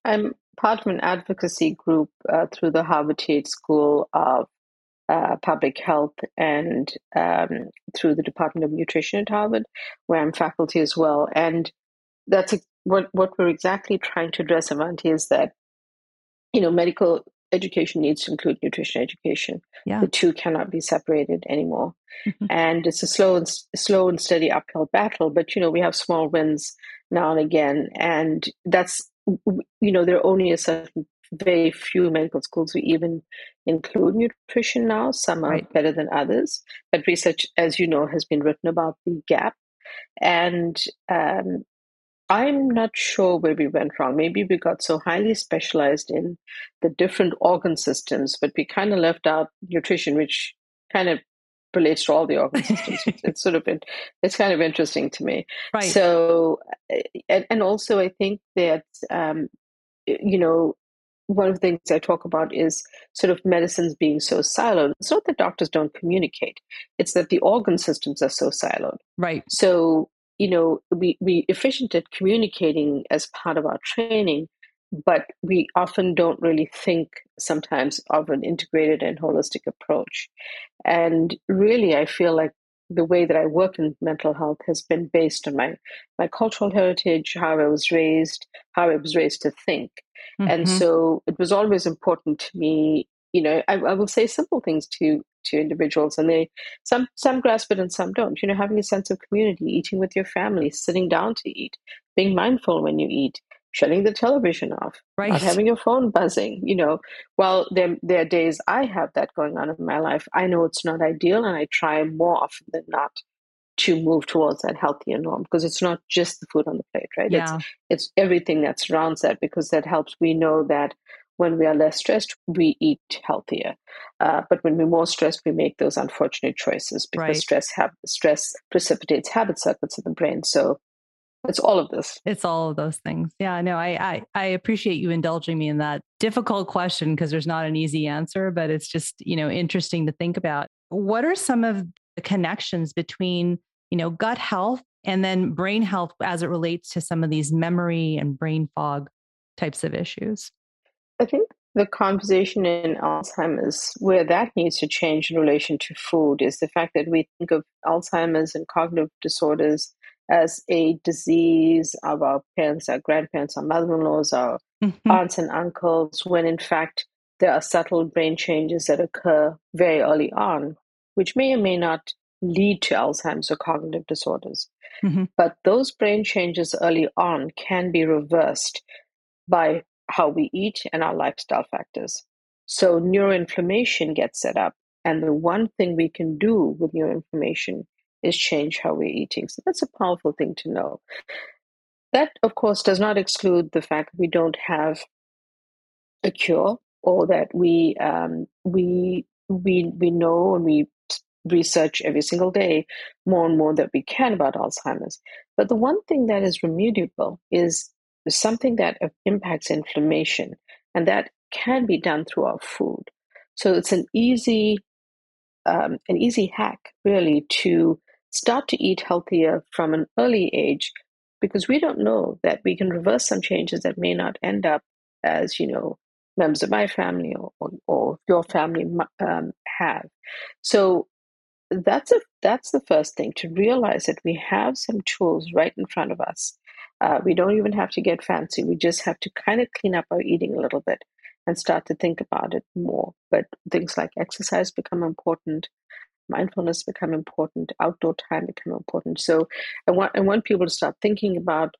I'm part of an advocacy group uh, through the Harvard Tate School of uh, Public Health and um, through the Department of Nutrition at Harvard, where I'm faculty as well. And that's a, what what we're exactly trying to address, Avanti, is that you know medical education needs to include nutrition education. Yeah. The two cannot be separated anymore. Mm-hmm. And it's a slow and slow and steady uphill battle. But you know, we have small wins now and again, and that's you know, there are only a certain very few medical schools who even include nutrition now. Some are right. better than others, but research, as you know, has been written about the gap. And um, I'm not sure where we went wrong. Maybe we got so highly specialized in the different organ systems, but we kind of left out nutrition, which kind of relates to all the organ systems. it's sort of it's kind of interesting to me. Right. So, and, and also I think that um, you know one of the things I talk about is sort of medicines being so siloed. It's not that doctors don't communicate; it's that the organ systems are so siloed. Right. So you know, we we efficient at communicating as part of our training, but we often don't really think sometimes of an integrated and holistic approach. And really, I feel like the way that I work in mental health has been based on my my cultural heritage, how I was raised, how I was raised to think. Mm-hmm. And so it was always important to me, you know, I, I will say simple things to to individuals and they some some grasp it and some don't. You know, having a sense of community, eating with your family, sitting down to eat, being mindful when you eat, shutting the television off, right. not having your phone buzzing. You know, while there, there are days I have that going on in my life, I know it's not ideal and I try more often than not to move towards that healthier norm because it's not just the food on the plate, right? Yeah. It's, it's everything that surrounds that because that helps. We know that when we are less stressed, we eat healthier. Uh, but when we're more stressed, we make those unfortunate choices because right. stress ha- stress precipitates habit circuits in the brain. So it's all of this. It's all of those things. Yeah, no, I I, I appreciate you indulging me in that difficult question because there's not an easy answer, but it's just, you know, interesting to think about. What are some of the connections between, you know, gut health and then brain health as it relates to some of these memory and brain fog types of issues? I think the conversation in Alzheimer's, where that needs to change in relation to food, is the fact that we think of Alzheimer's and cognitive disorders as a disease of our parents, our grandparents, our mother in laws, our mm-hmm. aunts and uncles, when in fact there are subtle brain changes that occur very early on, which may or may not lead to Alzheimer's or cognitive disorders. Mm-hmm. But those brain changes early on can be reversed by how we eat and our lifestyle factors. So neuroinflammation gets set up. And the one thing we can do with neuroinflammation is change how we're eating. So that's a powerful thing to know. That, of course, does not exclude the fact that we don't have a cure or that we um, we we we know and we research every single day more and more that we can about Alzheimer's. But the one thing that is remediable is something that impacts inflammation, and that can be done through our food. So it's an easy um, an easy hack really to start to eat healthier from an early age because we don't know that we can reverse some changes that may not end up as you know members of my family or, or, or your family um, have so that's a that's the first thing to realize that we have some tools right in front of us uh, we don't even have to get fancy we just have to kind of clean up our eating a little bit and start to think about it more but things like exercise become important mindfulness become important, outdoor time become important. So I want I want people to start thinking about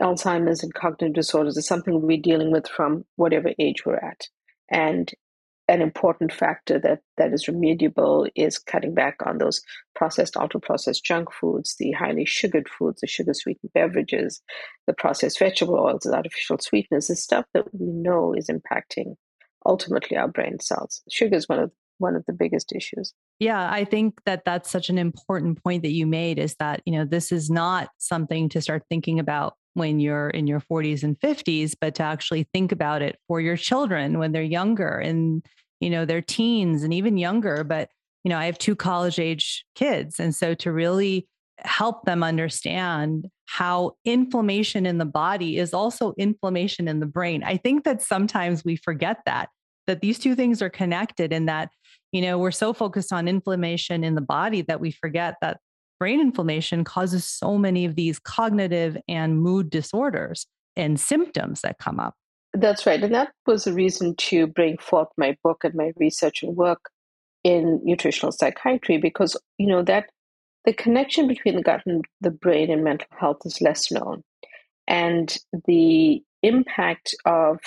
Alzheimer's and cognitive disorders as something we're dealing with from whatever age we're at. And an important factor that, that is remediable is cutting back on those processed, ultra processed junk foods, the highly sugared foods, the sugar sweetened beverages, the processed vegetable oils, the artificial sweeteners, the stuff that we know is impacting ultimately our brain cells. Sugar is one of one of the biggest issues. Yeah, I think that that's such an important point that you made is that, you know, this is not something to start thinking about when you're in your 40s and 50s, but to actually think about it for your children when they're younger and, you know, they're teens and even younger. But, you know, I have two college age kids. And so to really help them understand how inflammation in the body is also inflammation in the brain. I think that sometimes we forget that that these two things are connected and that you know we're so focused on inflammation in the body that we forget that brain inflammation causes so many of these cognitive and mood disorders and symptoms that come up. That's right and that was a reason to bring forth my book and my research and work in nutritional psychiatry because you know that the connection between the gut and the brain and mental health is less known. And the impact of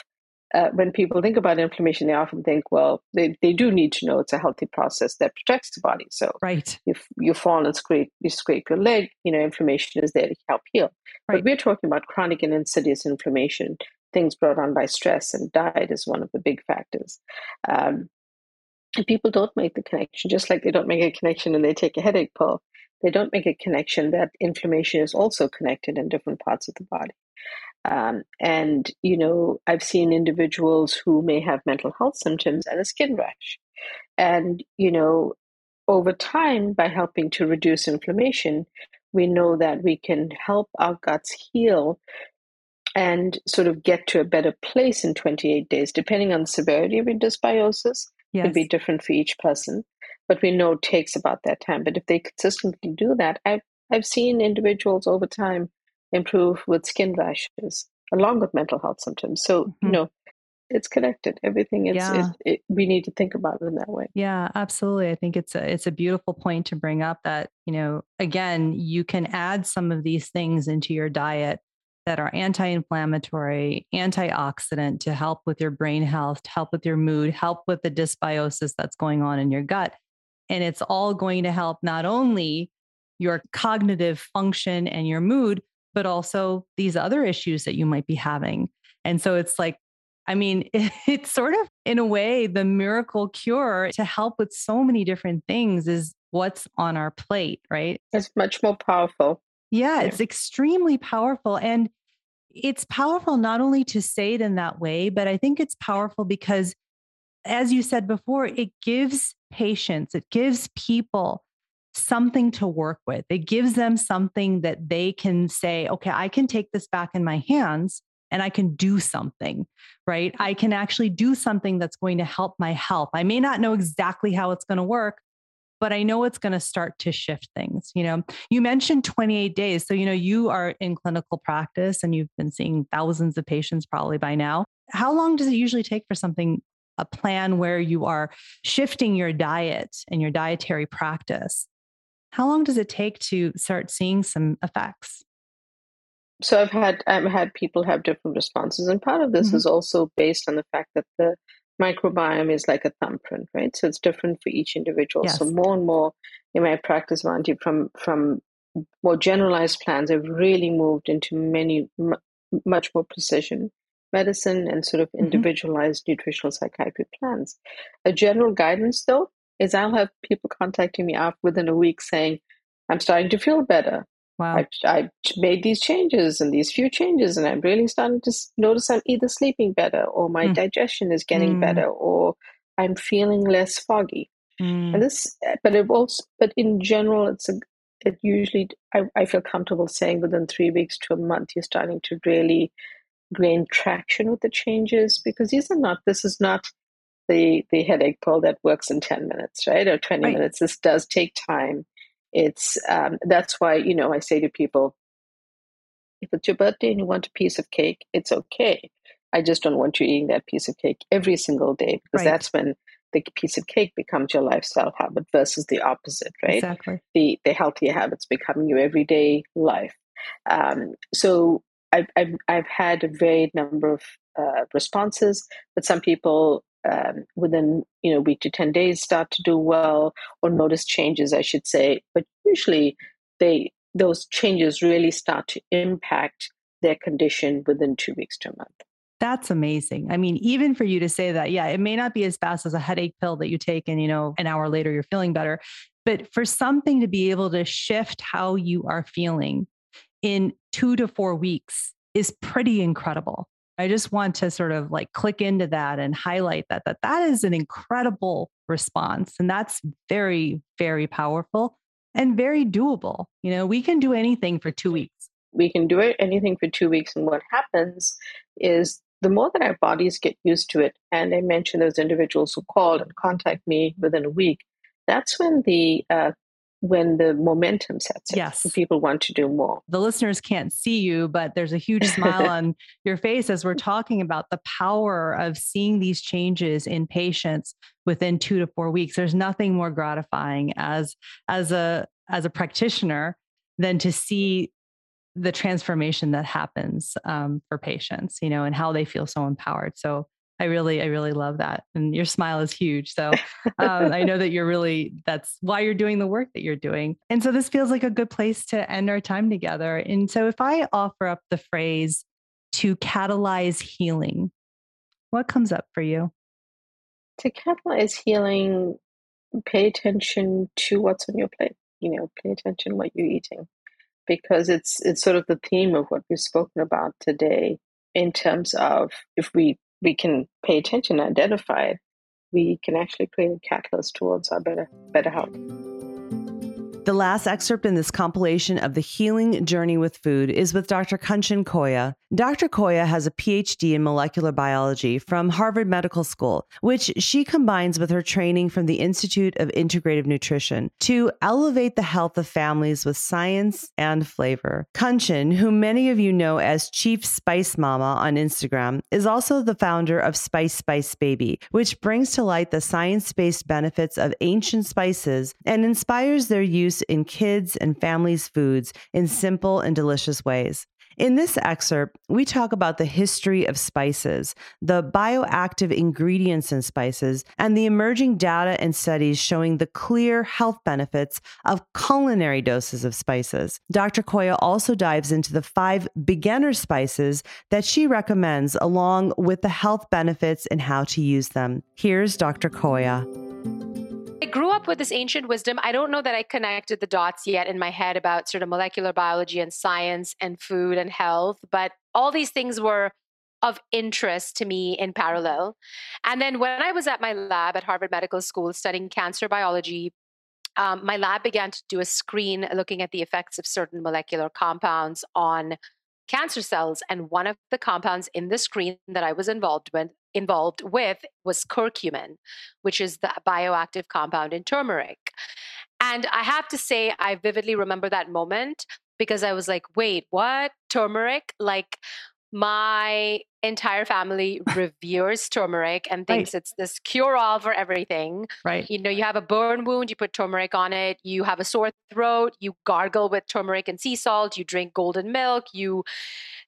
uh, when people think about inflammation, they often think, well, they, they do need to know it's a healthy process that protects the body. So right. if you fall and scrape, you scrape your leg, you know, inflammation is there to help heal. Right. But we're talking about chronic and insidious inflammation, things brought on by stress, and diet is one of the big factors. Um, people don't make the connection, just like they don't make a connection and they take a headache pill. They don't make a connection that inflammation is also connected in different parts of the body. Um, and, you know, I've seen individuals who may have mental health symptoms and a skin rash. And, you know, over time, by helping to reduce inflammation, we know that we can help our guts heal and sort of get to a better place in 28 days, depending on the severity of your dysbiosis. Yes. Could be different for each person, but we know it takes about that time. But if they consistently do that, I've I've seen individuals over time improve with skin rashes along with mental health symptoms. So mm-hmm. you know, it's connected. Everything is. Yeah. It, it, we need to think about it in that way. Yeah, absolutely. I think it's a it's a beautiful point to bring up that you know again you can add some of these things into your diet that are anti-inflammatory, antioxidant to help with your brain health, to help with your mood, help with the dysbiosis that's going on in your gut, and it's all going to help not only your cognitive function and your mood, but also these other issues that you might be having. And so it's like I mean, it's sort of in a way the miracle cure to help with so many different things is what's on our plate, right? It's much more powerful. Yeah, it's extremely powerful. And it's powerful not only to say it in that way, but I think it's powerful because, as you said before, it gives patients, it gives people something to work with. It gives them something that they can say, okay, I can take this back in my hands and I can do something, right? I can actually do something that's going to help my health. I may not know exactly how it's going to work, but I know it's going to start to shift things. You know, you mentioned 28 days. So, you know, you are in clinical practice and you've been seeing thousands of patients probably by now. How long does it usually take for something, a plan where you are shifting your diet and your dietary practice? How long does it take to start seeing some effects? so I've had I've had people have different responses, and part of this mm-hmm. is also based on the fact that the microbiome is like a thumbprint, right? So it's different for each individual. Yes. So more and more in my practice, Vanti, from from more generalized plans, I've really moved into many m- much more precision medicine and sort of mm-hmm. individualized mm-hmm. nutritional psychiatry plans. A general guidance, though, is I'll have people contacting me after within a week saying, "I'm starting to feel better." Wow. I, I made these changes and these few changes, and I'm really starting to notice I'm either sleeping better or my mm. digestion is getting mm. better or I'm feeling less foggy. Mm. And this, but it also, but in general, it's a, it usually, I, I feel comfortable saying within three weeks to a month, you're starting to really gain traction with the changes because these are not, this is not the, the headache pill that works in 10 minutes, right? Or 20 right. minutes. This does take time it's um, that's why you know I say to people, if it's your birthday and you want a piece of cake, it's okay. I just don't want you eating that piece of cake every single day because right. that's when the piece of cake becomes your lifestyle habit versus the opposite, right? Exactly. The the healthier habits becoming your everyday life. Um, so I've, I've I've had a varied number of uh, responses, but some people um, within you know week to 10 days start to do well or notice changes i should say but usually they those changes really start to impact their condition within two weeks to a month that's amazing. I mean, even for you to say that, yeah, it may not be as fast as a headache pill that you take and, you know, an hour later you're feeling better. But for something to be able to shift how you are feeling in two to four weeks is pretty incredible. I just want to sort of like click into that and highlight that that that is an incredible response and that's very very powerful and very doable. You know, we can do anything for 2 weeks. We can do it anything for 2 weeks and what happens is the more that our bodies get used to it and I mentioned those individuals who called and contact me within a week that's when the uh, when the momentum sets in. Yes. People want to do more. The listeners can't see you, but there's a huge smile on your face as we're talking about the power of seeing these changes in patients within two to four weeks. There's nothing more gratifying as as a as a practitioner than to see the transformation that happens um, for patients, you know, and how they feel so empowered. So I really, I really love that. And your smile is huge. So um, I know that you're really, that's why you're doing the work that you're doing. And so this feels like a good place to end our time together. And so if I offer up the phrase to catalyze healing, what comes up for you? To catalyze healing, pay attention to what's on your plate. You know, pay attention what you're eating. because it's it's sort of the theme of what we've spoken about today in terms of if we we can pay attention identify it, we can actually create a catalyst towards our better better health. The last excerpt in this compilation of the healing journey with food is with Dr. Kanchan Koya. Dr. Koya has a PhD in molecular biology from Harvard Medical School, which she combines with her training from the Institute of Integrative Nutrition to elevate the health of families with science and flavor. Kanchan, who many of you know as Chief Spice Mama on Instagram, is also the founder of Spice Spice Baby, which brings to light the science based benefits of ancient spices and inspires their use use in kids and families' foods in simple and delicious ways. In this excerpt, we talk about the history of spices, the bioactive ingredients in spices, and the emerging data and studies showing the clear health benefits of culinary doses of spices. Dr. Koya also dives into the five beginner spices that she recommends, along with the health benefits and how to use them. Here's Dr. Koya. Grew up with this ancient wisdom. I don't know that I connected the dots yet in my head about sort of molecular biology and science and food and health, but all these things were of interest to me in parallel. And then when I was at my lab at Harvard Medical School studying cancer biology, um, my lab began to do a screen looking at the effects of certain molecular compounds on cancer cells. And one of the compounds in the screen that I was involved with involved with was curcumin, which is the bioactive compound in turmeric. And I have to say, I vividly remember that moment because I was like, wait, what? Turmeric? Like, my entire family reveres turmeric and thinks right. it's this cure all for everything. Right. You know, you have a burn wound, you put turmeric on it. You have a sore throat, you gargle with turmeric and sea salt. You drink golden milk. You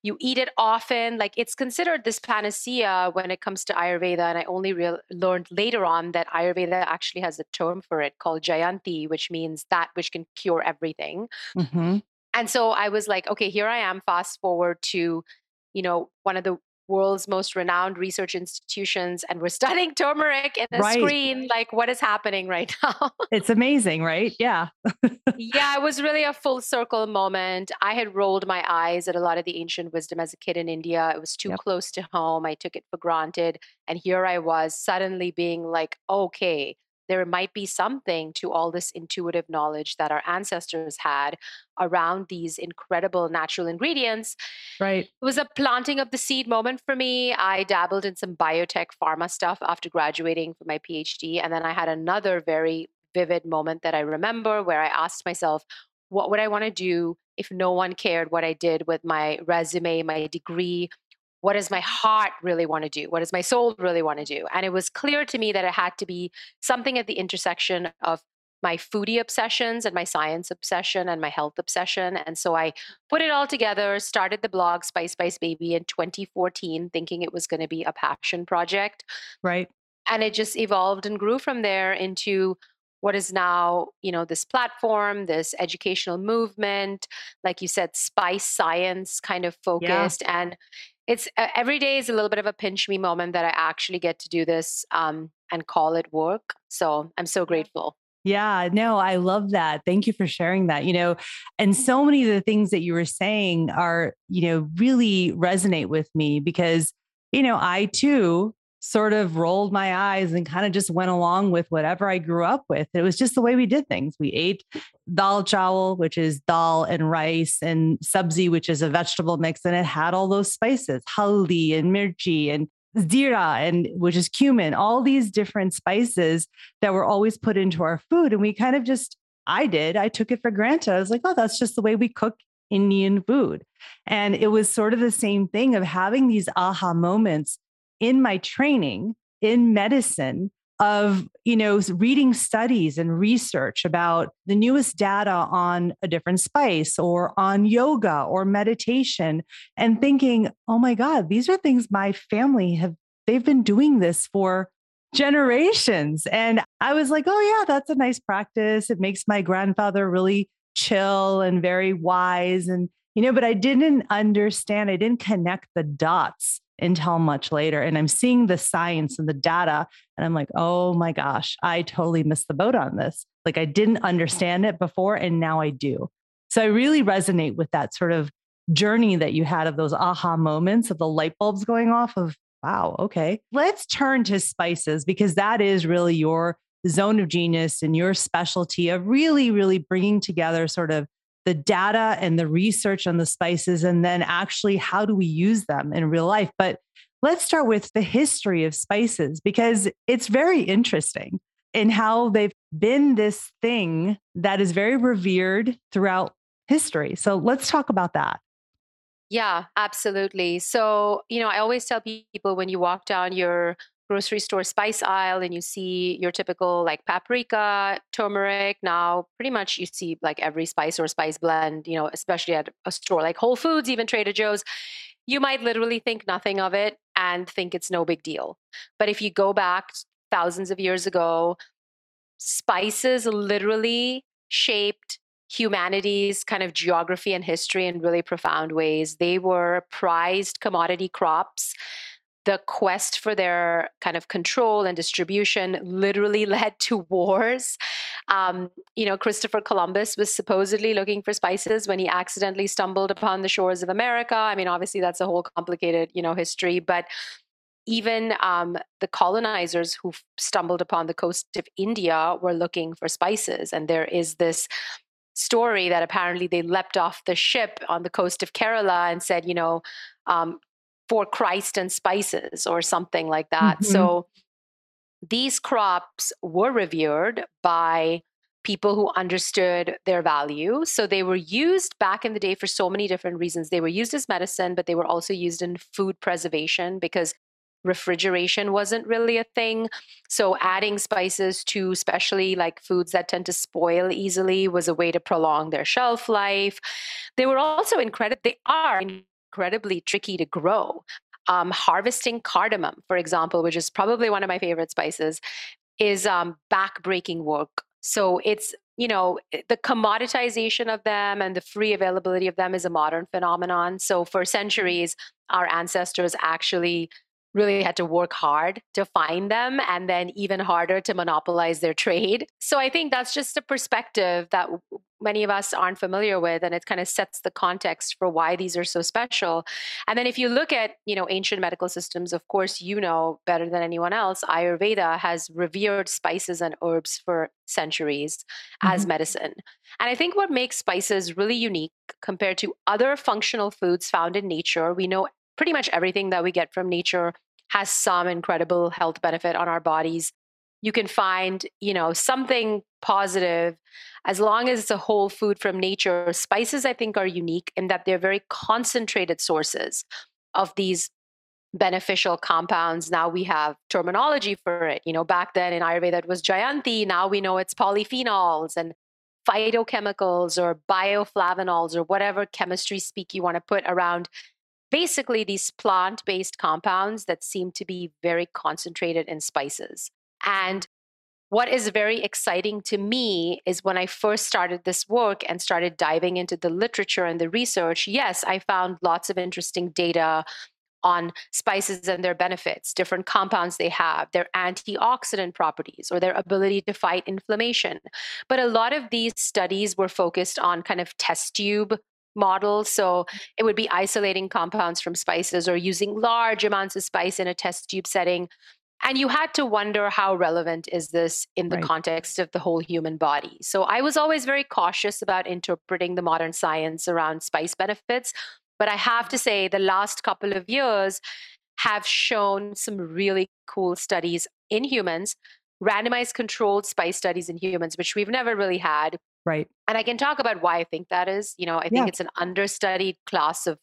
you eat it often. Like it's considered this panacea when it comes to Ayurveda. And I only real, learned later on that Ayurveda actually has a term for it called Jayanti, which means that which can cure everything. Mm-hmm. And so I was like, okay, here I am. Fast forward to you know, one of the world's most renowned research institutions and we're studying turmeric in a right. screen like what is happening right now? It's amazing right? Yeah. Yeah it was really a full circle moment. I had rolled my eyes at a lot of the ancient wisdom as a kid in india. It was too yep. close to home. I took it for granted. And here i was suddenly being like okay there might be something to all this intuitive knowledge that our ancestors had around these incredible natural ingredients. Right. It was a planting of the seed moment for me. I dabbled in some biotech pharma stuff after graduating from my PhD. And then I had another very vivid moment that I remember where I asked myself, what would I want to do if no one cared what I did with my resume, my degree, what does my heart really want to do? What does my soul really want to do? And it was clear to me that it had to be something at the intersection of my foodie obsessions and my science obsession and my health obsession. And so I put it all together, started the blog Spice Spice Baby in 2014, thinking it was going to be a passion project. Right. And it just evolved and grew from there into what is now you know this platform this educational movement like you said spice science kind of focused yeah. and it's uh, every day is a little bit of a pinch me moment that I actually get to do this um, and call it work. So I'm so grateful. Yeah, no, I love that. Thank you for sharing that. You know, and so many of the things that you were saying are, you know, really resonate with me because, you know, I too sort of rolled my eyes and kind of just went along with whatever I grew up with. It was just the way we did things. We ate dal chawal, which is dal and rice, and sabzi, which is a vegetable mix, and it had all those spices, haldi and mirchi and zira and which is cumin, all these different spices that were always put into our food. And we kind of just, I did, I took it for granted. I was like, oh, that's just the way we cook Indian food. And it was sort of the same thing of having these aha moments in my training in medicine of you know reading studies and research about the newest data on a different spice or on yoga or meditation and thinking oh my god these are things my family have they've been doing this for generations. And i was like oh yeah that's a nice practice. It makes my grandfather really chill and very wise. And you know but i didn't understand i didn't connect the dots until much later. And I'm seeing the science and the data, and I'm like, oh my gosh, I totally missed the boat on this. Like I didn't understand it before, and now I do. So I really resonate with that sort of journey that you had of those aha moments of the light bulbs going off of, wow, okay. Let's turn to spices because that is really your zone of genius and your specialty of really, really bringing together sort of the data and the research on the spices, and then actually how do we use them in real life. But let's start with the history of spices because it's very interesting in how they've been this thing that is very revered throughout history. So let's talk about that. Yeah, absolutely. So, you know, I always tell people when you walk down your grocery store spice aisle and you see your typical like paprika, turmeric. Now, pretty much you see like every spice or spice blend, you know, especially at a store like Whole Foods, even Trader Joe's. You might literally think nothing of it and think it's no big deal. But if you go back thousands of years ago, spices literally shaped humanity's kind of geography and history in really profound ways. They were prized commodity crops the quest for their kind of control and distribution literally led to wars. Um, you know, Christopher Columbus was supposedly looking for spices when he accidentally stumbled upon the shores of America. I mean, obviously, that's a whole complicated, you know, history, but even um, the colonizers who stumbled upon the coast of India were looking for spices. And there is this story that apparently they leapt off the ship on the coast of Kerala and said, you know, um, for Christ and spices or something like that. Mm-hmm. So these crops were revered by people who understood their value. So they were used back in the day for so many different reasons. They were used as medicine, but they were also used in food preservation because refrigeration wasn't really a thing. So adding spices to especially like foods that tend to spoil easily was a way to prolong their shelf life. They were also incredible they are incredibly tricky to grow. Um, harvesting cardamom, for example, which is probably one of my favorite spices, is um, back-breaking work. So it's you know the commoditization of them and the free availability of them is a modern phenomenon. So for centuries, our ancestors actually really had to work hard to find them and then even harder to monopolize their trade. So I think that's just a perspective that many of us aren't familiar with and it kind of sets the context for why these are so special. And then if you look at, you know, ancient medical systems, of course you know better than anyone else, Ayurveda has revered spices and herbs for centuries mm-hmm. as medicine. And I think what makes spices really unique compared to other functional foods found in nature, we know pretty much everything that we get from nature has some incredible health benefit on our bodies. You can find you know something positive as long as it's a whole food from nature. Spices i think are unique in that they're very concentrated sources of these beneficial compounds. Now we have terminology for it. You know back then in ayurveda it was jayanti. Now we know it's polyphenols and phytochemicals or bioflavonols or whatever chemistry speak you want to put around basically these plant based compounds that seem to be very concentrated in spices. And what is very exciting to me is when I first started this work and started diving into the literature and the research, yes, I found lots of interesting data on spices and their benefits, different compounds they have, their antioxidant properties, or their ability to fight inflammation. But a lot of these studies were focused on kind of test tube model. So it would be isolating compounds from spices or using large amounts of spice in a test tube setting. And you had to wonder how relevant is this in the right. context of the whole human body. So I was always very cautious about interpreting the modern science around spice benefits. But I have to say, the last couple of years have shown some really cool studies in humans, randomized controlled spice studies in humans, which we've never really had, Right. And I can talk about why I think that is. You know, I think yeah. it's an understudied class of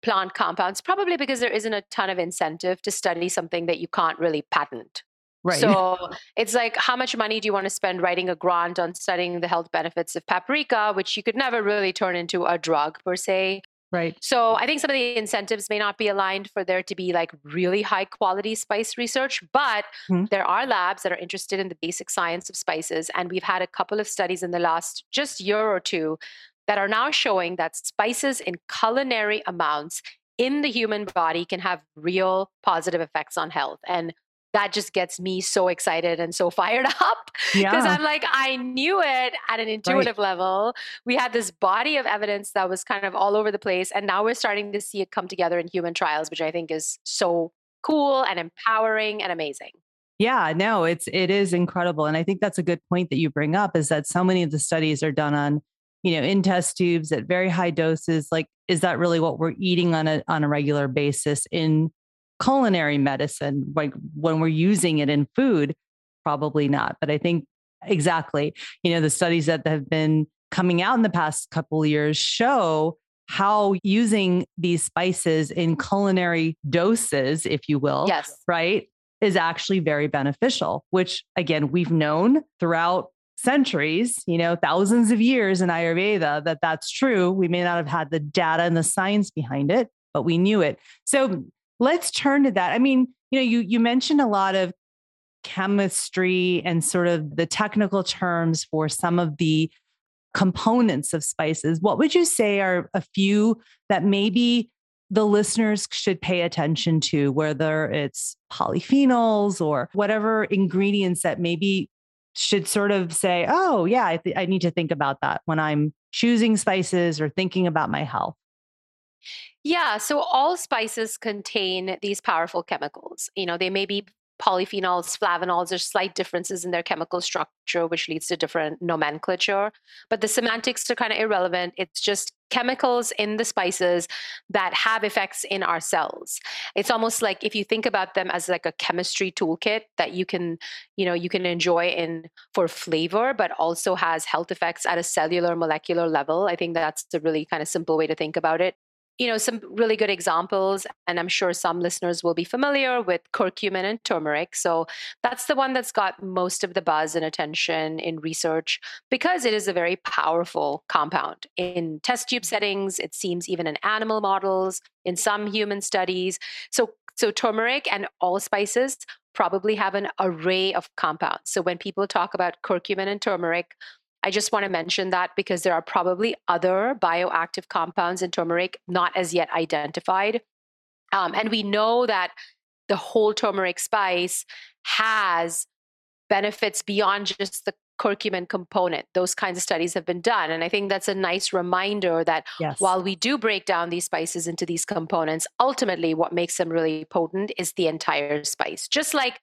plant compounds, probably because there isn't a ton of incentive to study something that you can't really patent. Right. So it's like, how much money do you want to spend writing a grant on studying the health benefits of paprika, which you could never really turn into a drug per se? Right. So I think some of the incentives may not be aligned for there to be like really high quality spice research, but mm-hmm. there are labs that are interested in the basic science of spices. And we've had a couple of studies in the last just year or two that are now showing that spices in culinary amounts in the human body can have real positive effects on health. And that just gets me so excited and so fired up because yeah. I'm like, I knew it at an intuitive right. level. We had this body of evidence that was kind of all over the place. And now we're starting to see it come together in human trials, which I think is so cool and empowering and amazing. Yeah, no, it's it is incredible. And I think that's a good point that you bring up is that so many of the studies are done on, you know, in test tubes at very high doses. Like, is that really what we're eating on a on a regular basis in culinary medicine, like when we're using it in food, probably not. But I think exactly, you know, the studies that have been coming out in the past couple years show how using these spices in culinary doses, if you will, yes. right, is actually very beneficial, which again, we've known throughout centuries, you know, thousands of years in Ayurveda that that's true. We may not have had the data and the science behind it, but we knew it. So let's turn to that. I mean, you know, you you mentioned a lot of chemistry and sort of the technical terms for some of the components of spices. What would you say are a few that maybe the listeners should pay attention to, whether it's polyphenols or whatever ingredients that maybe should sort of say, oh, yeah, I, th- I need to think about that when I'm choosing spices or thinking about my health? Yeah, so all spices contain these powerful chemicals. You know, they may be polyphenols, flavonols, there's slight differences in their chemical structure, which leads to different nomenclature. But the semantics are kind of irrelevant. It's just chemicals in the spices that have effects in our cells. It's almost like if you think about them as like a chemistry toolkit that you can, you know, you can enjoy in for flavor, but also has health effects at a cellular molecular level. I think that's a really kind of simple way to think about it you know, some really good examples, and I'm sure some listeners will be familiar with curcumin and turmeric. So that's the one that's got most of the buzz and attention in research because it is a very powerful compound. In test tube settings, it seems even in animal models, in some human studies. So so turmeric and allspices probably have an array of compounds. So when people talk about curcumin and turmeric, I just want to mention that because there are probably other bioactive compounds in turmeric not as yet identified. Um, and we know that the whole turmeric spice has benefits beyond just the curcumin component. Those kinds of studies have been done. And I think that's a nice reminder that yes. while we do break down these spices into these components, ultimately what makes them really potent is the entire spice. Just like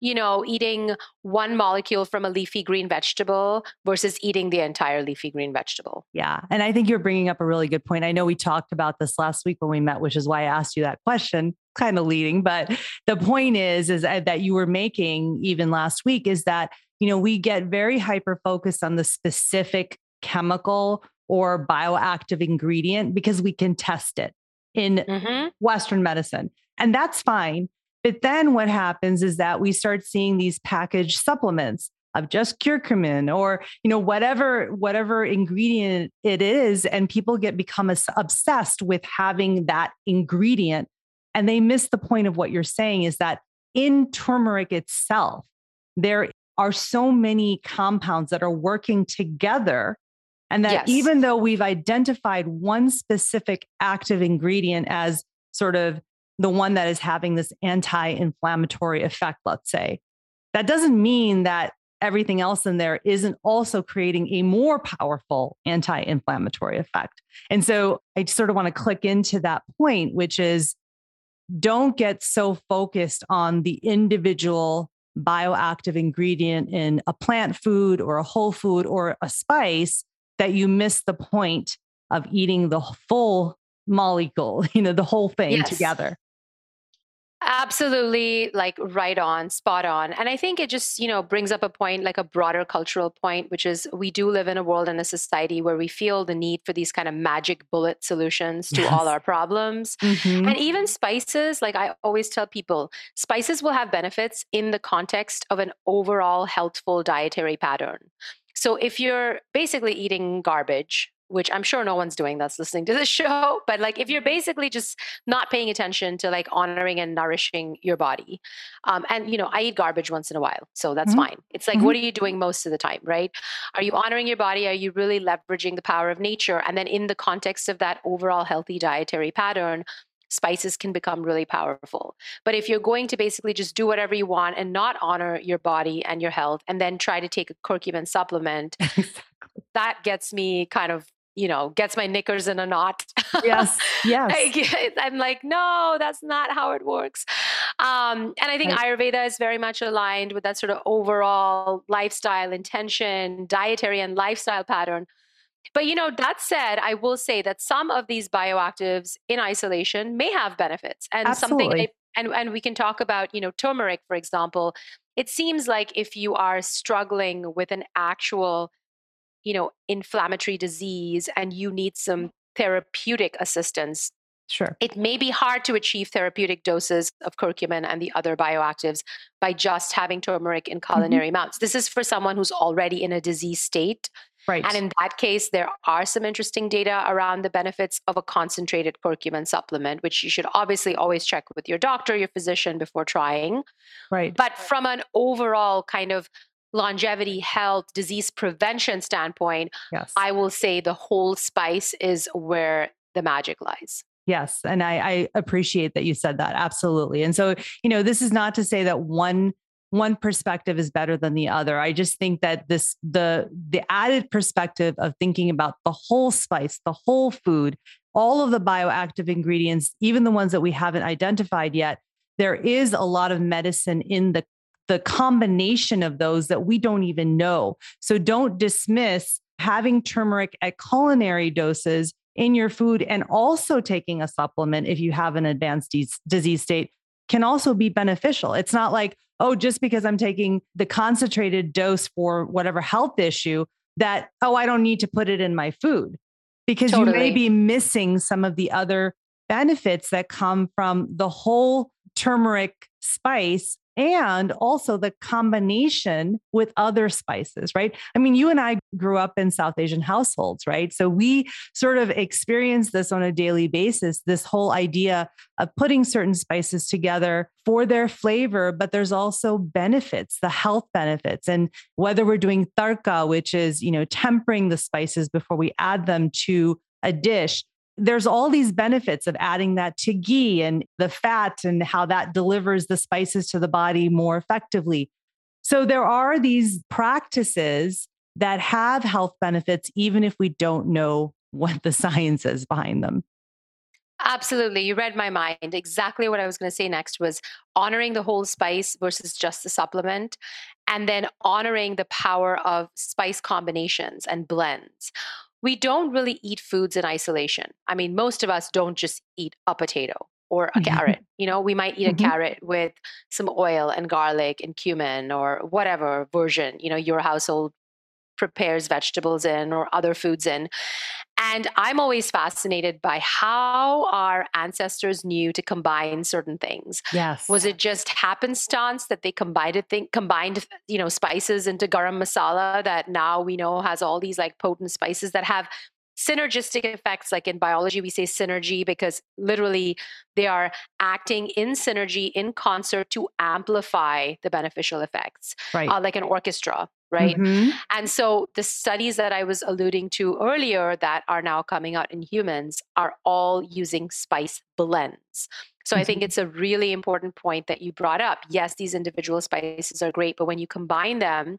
you know, eating one molecule from a leafy green vegetable versus eating the entire leafy green vegetable. Yeah. And I think you're bringing up a really good point. I know we talked about this last week when we met, which is why I asked you that question, kind of leading. But the point is, is that you were making even last week is that, you know, we get very hyper focused on the specific chemical or bioactive ingredient because we can test it in mm-hmm. Western medicine. And that's fine. But then what happens is that we start seeing these packaged supplements of just curcumin or you know whatever whatever ingredient it is and people get become obsessed with having that ingredient and they miss the point of what you're saying is that in turmeric itself there are so many compounds that are working together and that yes. even though we've identified one specific active ingredient as sort of the one that is having this anti inflammatory effect, let's say. That doesn't mean that everything else in there isn't also creating a more powerful anti inflammatory effect. And so I sort of want to click into that point, which is don't get so focused on the individual bioactive ingredient in a plant food or a whole food or a spice that you miss the point of eating the full molecule, you know, the whole thing yes. together. Absolutely, like right on, spot on. And I think it just, you know, brings up a point, like a broader cultural point, which is we do live in a world and a society where we feel the need for these kind of magic bullet solutions to yes. all our problems. Mm-hmm. And even spices, like I always tell people, spices will have benefits in the context of an overall healthful dietary pattern. So if you're basically eating garbage, which I'm sure no one's doing that's listening to the show, but like if you're basically just not paying attention to like honoring and nourishing your body. Um, and, you know, I eat garbage once in a while, so that's mm-hmm. fine. It's like, mm-hmm. what are you doing most of the time, right? Are you honoring your body? Are you really leveraging the power of nature? And then in the context of that overall healthy dietary pattern, spices can become really powerful. But if you're going to basically just do whatever you want and not honor your body and your health, and then try to take a curcumin supplement, that gets me kind of you know, gets my knickers in a knot. Yes. Yes. I'm like, no, that's not how it works. Um, and I think right. Ayurveda is very much aligned with that sort of overall lifestyle intention, dietary and lifestyle pattern. But you know, that said, I will say that some of these bioactives in isolation may have benefits, and Absolutely. something. And and we can talk about you know turmeric, for example. It seems like if you are struggling with an actual, you know, inflammatory disease and you need some therapeutic assistance Sure. It may be hard to achieve therapeutic doses of curcumin and the other bioactives by just having turmeric in mm-hmm. culinary mm-hmm. amounts. This is for someone who's already in a disease state. Right. And in that case, there are some interesting data around the benefits of a concentrated curcumin supplement, which you should obviously always check with your doctor, your physician before trying. Right. But from an overall kind of longevity, health, disease prevention standpoint, yes. I will say the whole spice is where the magic lies. Yes. And I, I appreciate that you said that. Absolutely. And so, you know, this is not to say that one one perspective is better than the other. I just think that this the the added perspective of thinking about the whole spice, the whole food, all of the bioactive ingredients, even the ones that we haven't identified yet, there is a lot of medicine in the the combination of those that we don't even know. So don't dismiss having turmeric at culinary doses in your food and also taking a supplement if you have an advanced disease state can also be beneficial. It's not like, oh, just because I'm taking the concentrated dose for whatever health issue, that, oh, I don't need to put it in my food because totally. you may be missing some of the other benefits that come from the whole turmeric spice and also the combination with other spices, right? I mean, you and I grew up in South Asian households, right? So we sort of experience this on a daily basis this whole idea of putting certain spices together for their flavor, but there's also benefits, the health benefits. And whether we're doing tarka, which is, you know, tempering the spices before we add them to a dish, there's all these benefits of adding that to ghee and the fat and how that delivers the spices to the body more effectively. So there are these practices that have health benefits, even if we don't know what the science is behind them. Absolutely. You read my mind. Exactly what I was going to say next was honoring the whole spice versus just the supplement, and then honoring the power of spice combinations and blends we don't really eat foods in isolation. I mean, most of us don't just eat a potato or a carrot. You know, we might eat a mm-hmm. carrot with some oil and garlic and cumin or whatever version, you know, your household prepares vegetables in or other foods in. And I'm always fascinated by how our ancestors knew to combine certain things. Yes. Was it just happenstance that they combined think combined, you know, spices into garam masala that now we know has all these like potent spices that have synergistic effects like in biology we say synergy because literally they are acting in synergy in concert to amplify the beneficial effects right. uh, like an orchestra right? Mm-hmm. And so the studies that I was alluding to earlier that are now coming out in humans are all using spice blends. So mm-hmm. I think mm-hmm. it's a really important point that you brought up. Yes, these individual spices are great, but when you combine them,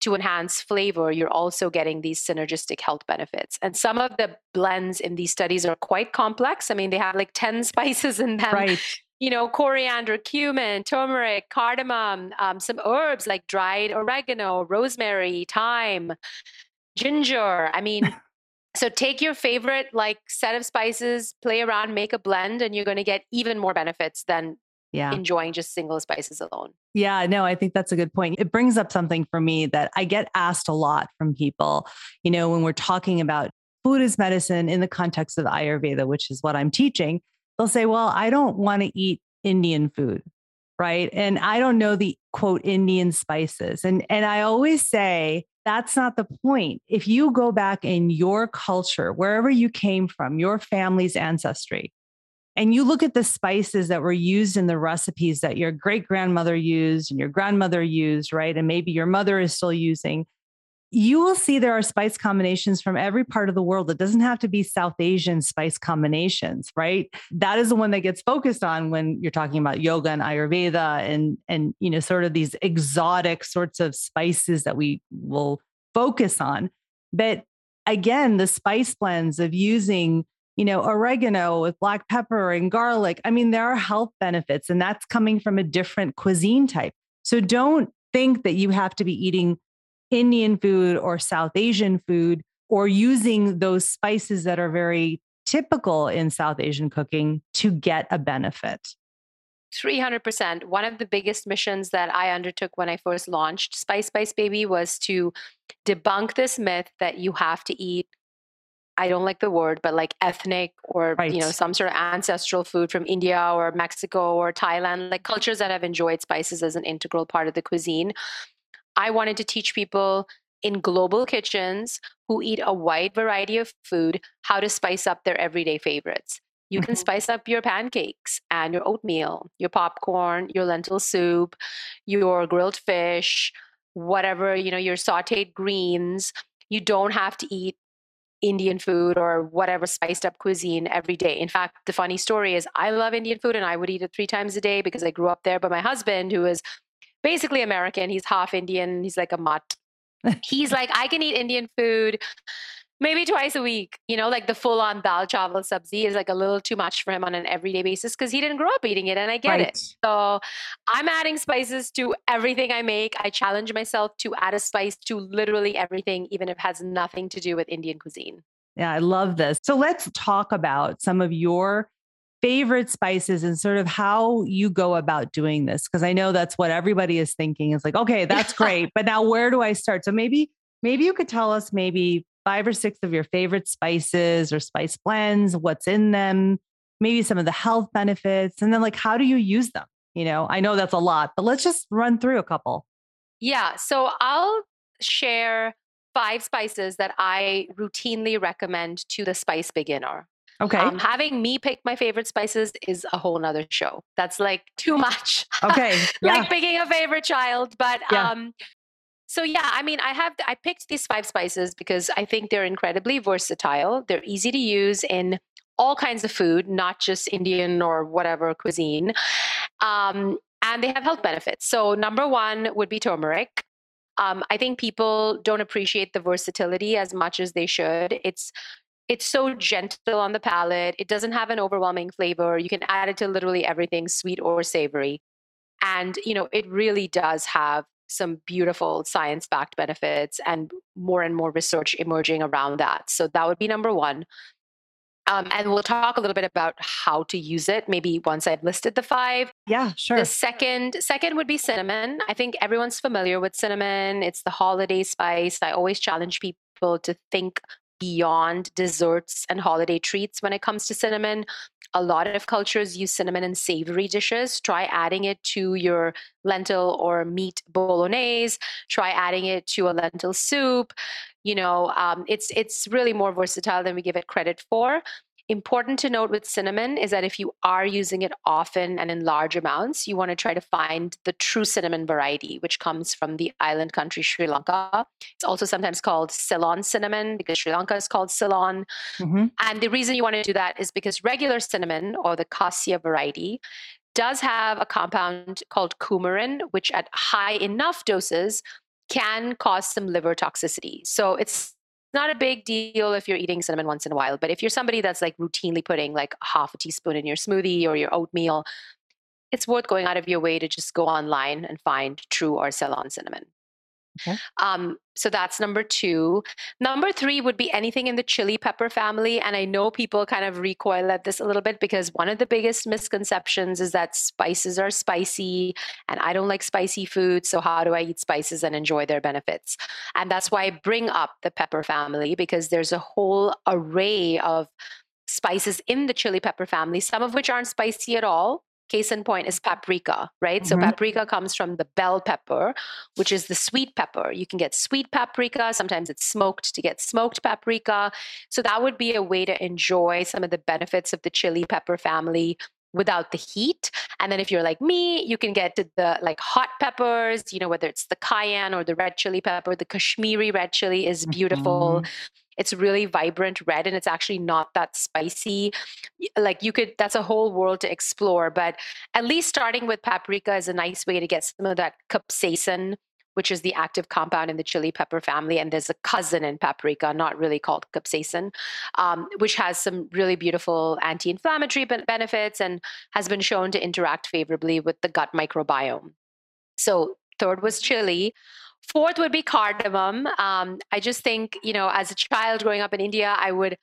to enhance flavor, you're also getting these synergistic health benefits. And some of the blends in these studies are quite complex. I mean, they have like 10 spices in them. Right you know, coriander, cumin, turmeric, cardamom, um, some herbs like dried oregano, rosemary, thyme, ginger. I mean, so take your favorite like set of spices, play around, make a blend, and you're going to get even more benefits than yeah. enjoying just single spices alone. Yeah, no, I think that's a good point. It brings up something for me that I get asked a lot from people, you know, when we're talking about food as medicine in the context of Ayurveda, which is what I'm teaching they'll say, Well, I don't want to eat Indian food. Right. And I don't know the quote Indian spices. And, and I always say, that's not the point. If you go back in your culture, wherever you came from, your family's ancestry, and you look at the spices that were used in the recipes that your great grandmother used and your grandmother used, right? And maybe your mother is still using, you will see there are spice combinations from every part of the world. It doesn't have to be South Asian spice combinations, right? That is the one that gets focused on when you're talking about yoga and Ayurveda and and you know sort of these exotic sorts of spices that we will focus on. But again, the spice blends of using you know, oregano with black pepper and garlic. I mean, there are health benefits, and that's coming from a different cuisine type. So don't think that you have to be eating Indian food or South Asian food or using those spices that are very typical in South Asian cooking to get a benefit. 300%. One of the biggest missions that I undertook when I first launched Spice Spice Baby was to debunk this myth that you have to eat I don't like the word, but like ethnic or right. you know some sort of ancestral food from India or Mexico or Thailand, like cultures that have enjoyed spices as an integral part of the cuisine. I wanted to teach people in global kitchens who eat a wide variety of food how to spice up their everyday favorites. You can mm-hmm. spice up your pancakes and your oatmeal, your popcorn, your lentil soup, your grilled fish, whatever, you know, your sauteed greens. You don't have to eat Indian food or whatever spiced up cuisine every day. In fact, the funny story is I love Indian food and I would eat it three times a day because I grew up there. But my husband, who is basically American, he's half Indian, he's like a mutt. he's like, I can eat Indian food maybe twice a week. You know, like the full on dal chawal sabzi is like a little too much for him on an everyday basis because he didn't grow up eating it. And I get right. it. So I'm adding spices to everything I make. I challenge myself to add a spice to literally everything, even if it has nothing to do with Indian cuisine. Yeah, I love this. So let's talk about some of your favorite spices and sort of how you go about doing this because i know that's what everybody is thinking is like okay that's great but now where do i start so maybe maybe you could tell us maybe five or six of your favorite spices or spice blends, what's in them, maybe some of the health benefits, and then like how do you use them? You know, I know that's a lot, but let's just run through a couple. Yeah. So I'll share five spices that I routinely recommend to the spice beginner. Okay. Um, having me pick my favorite spices is a whole nother show. That's like too much. Okay. like picking a favorite child. But yeah. um, so yeah, I mean, I have I picked these five spices because I think they're incredibly versatile. They're easy to use in all kinds of food, not just Indian or whatever cuisine. Um, and they have health benefits. So number one would be turmeric. Um, I think people don't appreciate the versatility as much as they should. It's it's so gentle on the palate. It doesn't have an overwhelming flavor. You can add it to literally everything, sweet or savory. And you know, it really does have some beautiful science backed benefits and more and more research emerging around that. So that would be number one. Um, and we'll talk a little bit about how to use it maybe once i've listed the five yeah sure the second second would be cinnamon i think everyone's familiar with cinnamon it's the holiday spice i always challenge people to think beyond desserts and holiday treats when it comes to cinnamon a lot of cultures use cinnamon in savory dishes. Try adding it to your lentil or meat bolognese. Try adding it to a lentil soup. You know, um, it's it's really more versatile than we give it credit for. Important to note with cinnamon is that if you are using it often and in large amounts, you want to try to find the true cinnamon variety, which comes from the island country Sri Lanka. It's also sometimes called Ceylon cinnamon because Sri Lanka is called Ceylon. Mm-hmm. And the reason you want to do that is because regular cinnamon or the cassia variety does have a compound called coumarin, which at high enough doses can cause some liver toxicity. So it's not a big deal if you're eating cinnamon once in a while, but if you're somebody that's like routinely putting like half a teaspoon in your smoothie or your oatmeal, it's worth going out of your way to just go online and find true or Ceylon cinnamon. Okay. Um, so that's number two. Number three would be anything in the chili pepper family. And I know people kind of recoil at this a little bit because one of the biggest misconceptions is that spices are spicy and I don't like spicy food. So, how do I eat spices and enjoy their benefits? And that's why I bring up the pepper family because there's a whole array of spices in the chili pepper family, some of which aren't spicy at all Case in point is paprika, right? Mm-hmm. So paprika comes from the bell pepper, which is the sweet pepper. You can get sweet paprika. Sometimes it's smoked to get smoked paprika. So that would be a way to enjoy some of the benefits of the chili pepper family without the heat. And then if you're like me, you can get to the like hot peppers, you know, whether it's the cayenne or the red chili pepper. The Kashmiri red chili is beautiful. Mm-hmm. It's really vibrant red and it's actually not that spicy. Like you could, that's a whole world to explore. But at least starting with paprika is a nice way to get some of that capsaicin which is the active compound in the chili pepper family. And there's a cousin in paprika, not really called capsanthin, um, which has some really beautiful anti inflammatory benefits and has been shown to interact favorably with the gut microbiome. So, third was chili. Fourth would be cardamom. Um, I just think, you know, as a child growing up in India, I would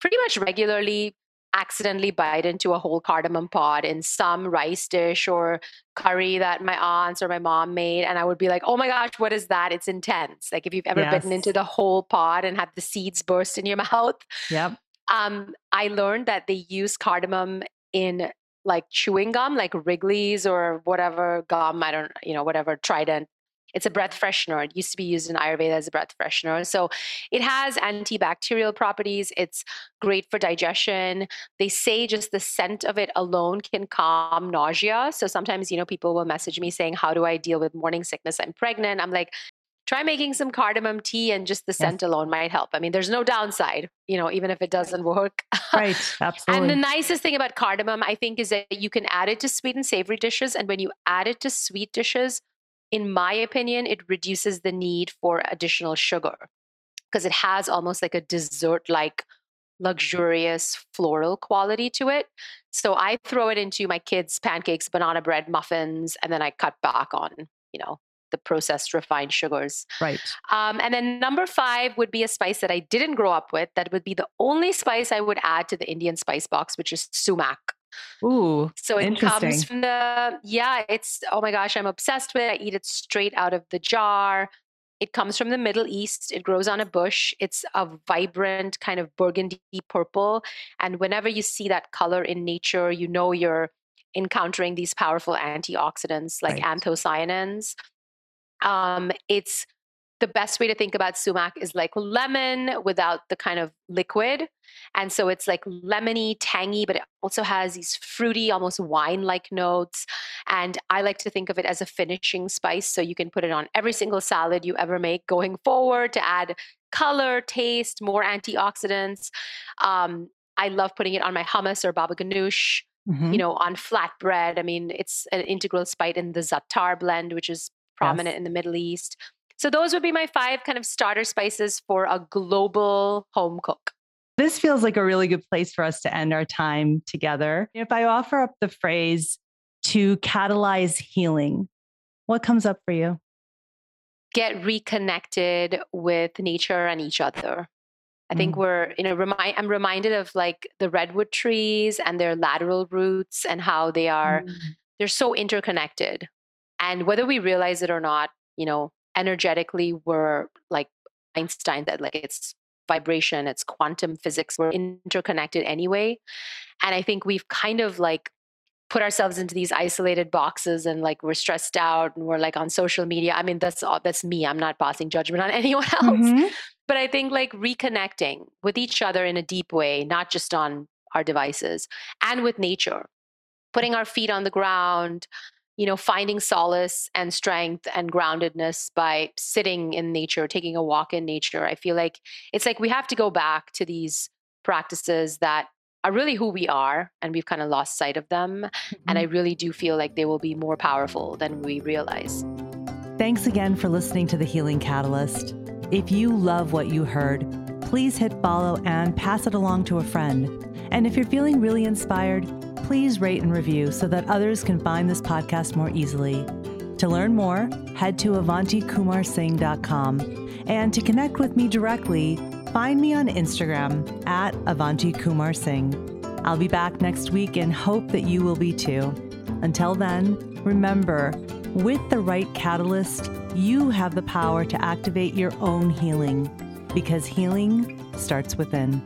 pretty much regularly accidentally bite into a whole cardamom pod in some rice dish or curry that my aunts or my mom made. And I would be like, oh my gosh, what is that? It's intense. Like if you've ever yes. bitten into the whole pod and had the seeds burst in your mouth. Yep. Um, I learned that they use cardamom in like chewing gum, like Wrigley's or whatever gum, I don't, you know, whatever Trident it's a breath freshener. It used to be used in Ayurveda as a breath freshener. So it has antibacterial properties. It's great for digestion. They say just the scent of it alone can calm nausea. So sometimes, you know, people will message me saying, How do I deal with morning sickness? I'm pregnant. I'm like, try making some cardamom tea and just the yes. scent alone might help. I mean, there's no downside, you know, even if it doesn't work. Right, absolutely. and the nicest thing about cardamom, I think, is that you can add it to sweet and savory dishes. And when you add it to sweet dishes, in my opinion, it reduces the need for additional sugar because it has almost like a dessert like luxurious floral quality to it. So I throw it into my kids' pancakes, banana bread, muffins, and then I cut back on, you know, the processed refined sugars. Right. Um, and then number five would be a spice that I didn't grow up with. That would be the only spice I would add to the Indian spice box, which is sumac. Ooh, so it comes from the yeah. It's oh my gosh, I'm obsessed with it. I eat it straight out of the jar. It comes from the Middle East. It grows on a bush. It's a vibrant kind of burgundy purple, and whenever you see that color in nature, you know you're encountering these powerful antioxidants like right. anthocyanins. Um, it's the best way to think about sumac is like lemon without the kind of liquid. And so it's like lemony, tangy, but it also has these fruity, almost wine like notes. And I like to think of it as a finishing spice. So you can put it on every single salad you ever make going forward to add color, taste, more antioxidants. Um, I love putting it on my hummus or baba ganoush. Mm-hmm. You know, on flatbread. I mean, it's an integral spice in the za'atar blend, which is prominent yes. in the Middle East. So those would be my five kind of starter spices for a global home cook. This feels like a really good place for us to end our time together. If I offer up the phrase to catalyze healing, what comes up for you? Get reconnected with nature and each other. I think mm. we're, you know, remind, I'm reminded of like the redwood trees and their lateral roots and how they are, mm. they're so interconnected. And whether we realize it or not, you know, energetically we're like Einstein that like it's vibration, it's quantum physics, we're interconnected anyway. And I think we've kind of like put ourselves into these isolated boxes and like we're stressed out and we're like on social media. I mean, that's all that's me. I'm not passing judgment on anyone else. Mm-hmm. But I think like reconnecting with each other in a deep way, not just on our devices and with nature, putting our feet on the ground, you know, finding solace and strength and groundedness by sitting in nature, taking a walk in nature. I feel like it's like we have to go back to these practices that are really who we are and we've kind of lost sight of them. Mm-hmm. And I mm-hmm. really do feel like they will be more powerful than we realize. Thanks again for listening to The Healing Catalyst. If you love what you heard, please hit follow and pass it along to a friend. And if you're feeling really inspired, please rate and review so that others can find this podcast more easily. To learn more, head to avantikumarsingh.com. And to connect with me directly, find me on Instagram at Avanti Kumar Singh. I'll be back next week and hope that you will be too. Until then, remember, with the right catalyst, you have the power to activate your own healing because healing starts within.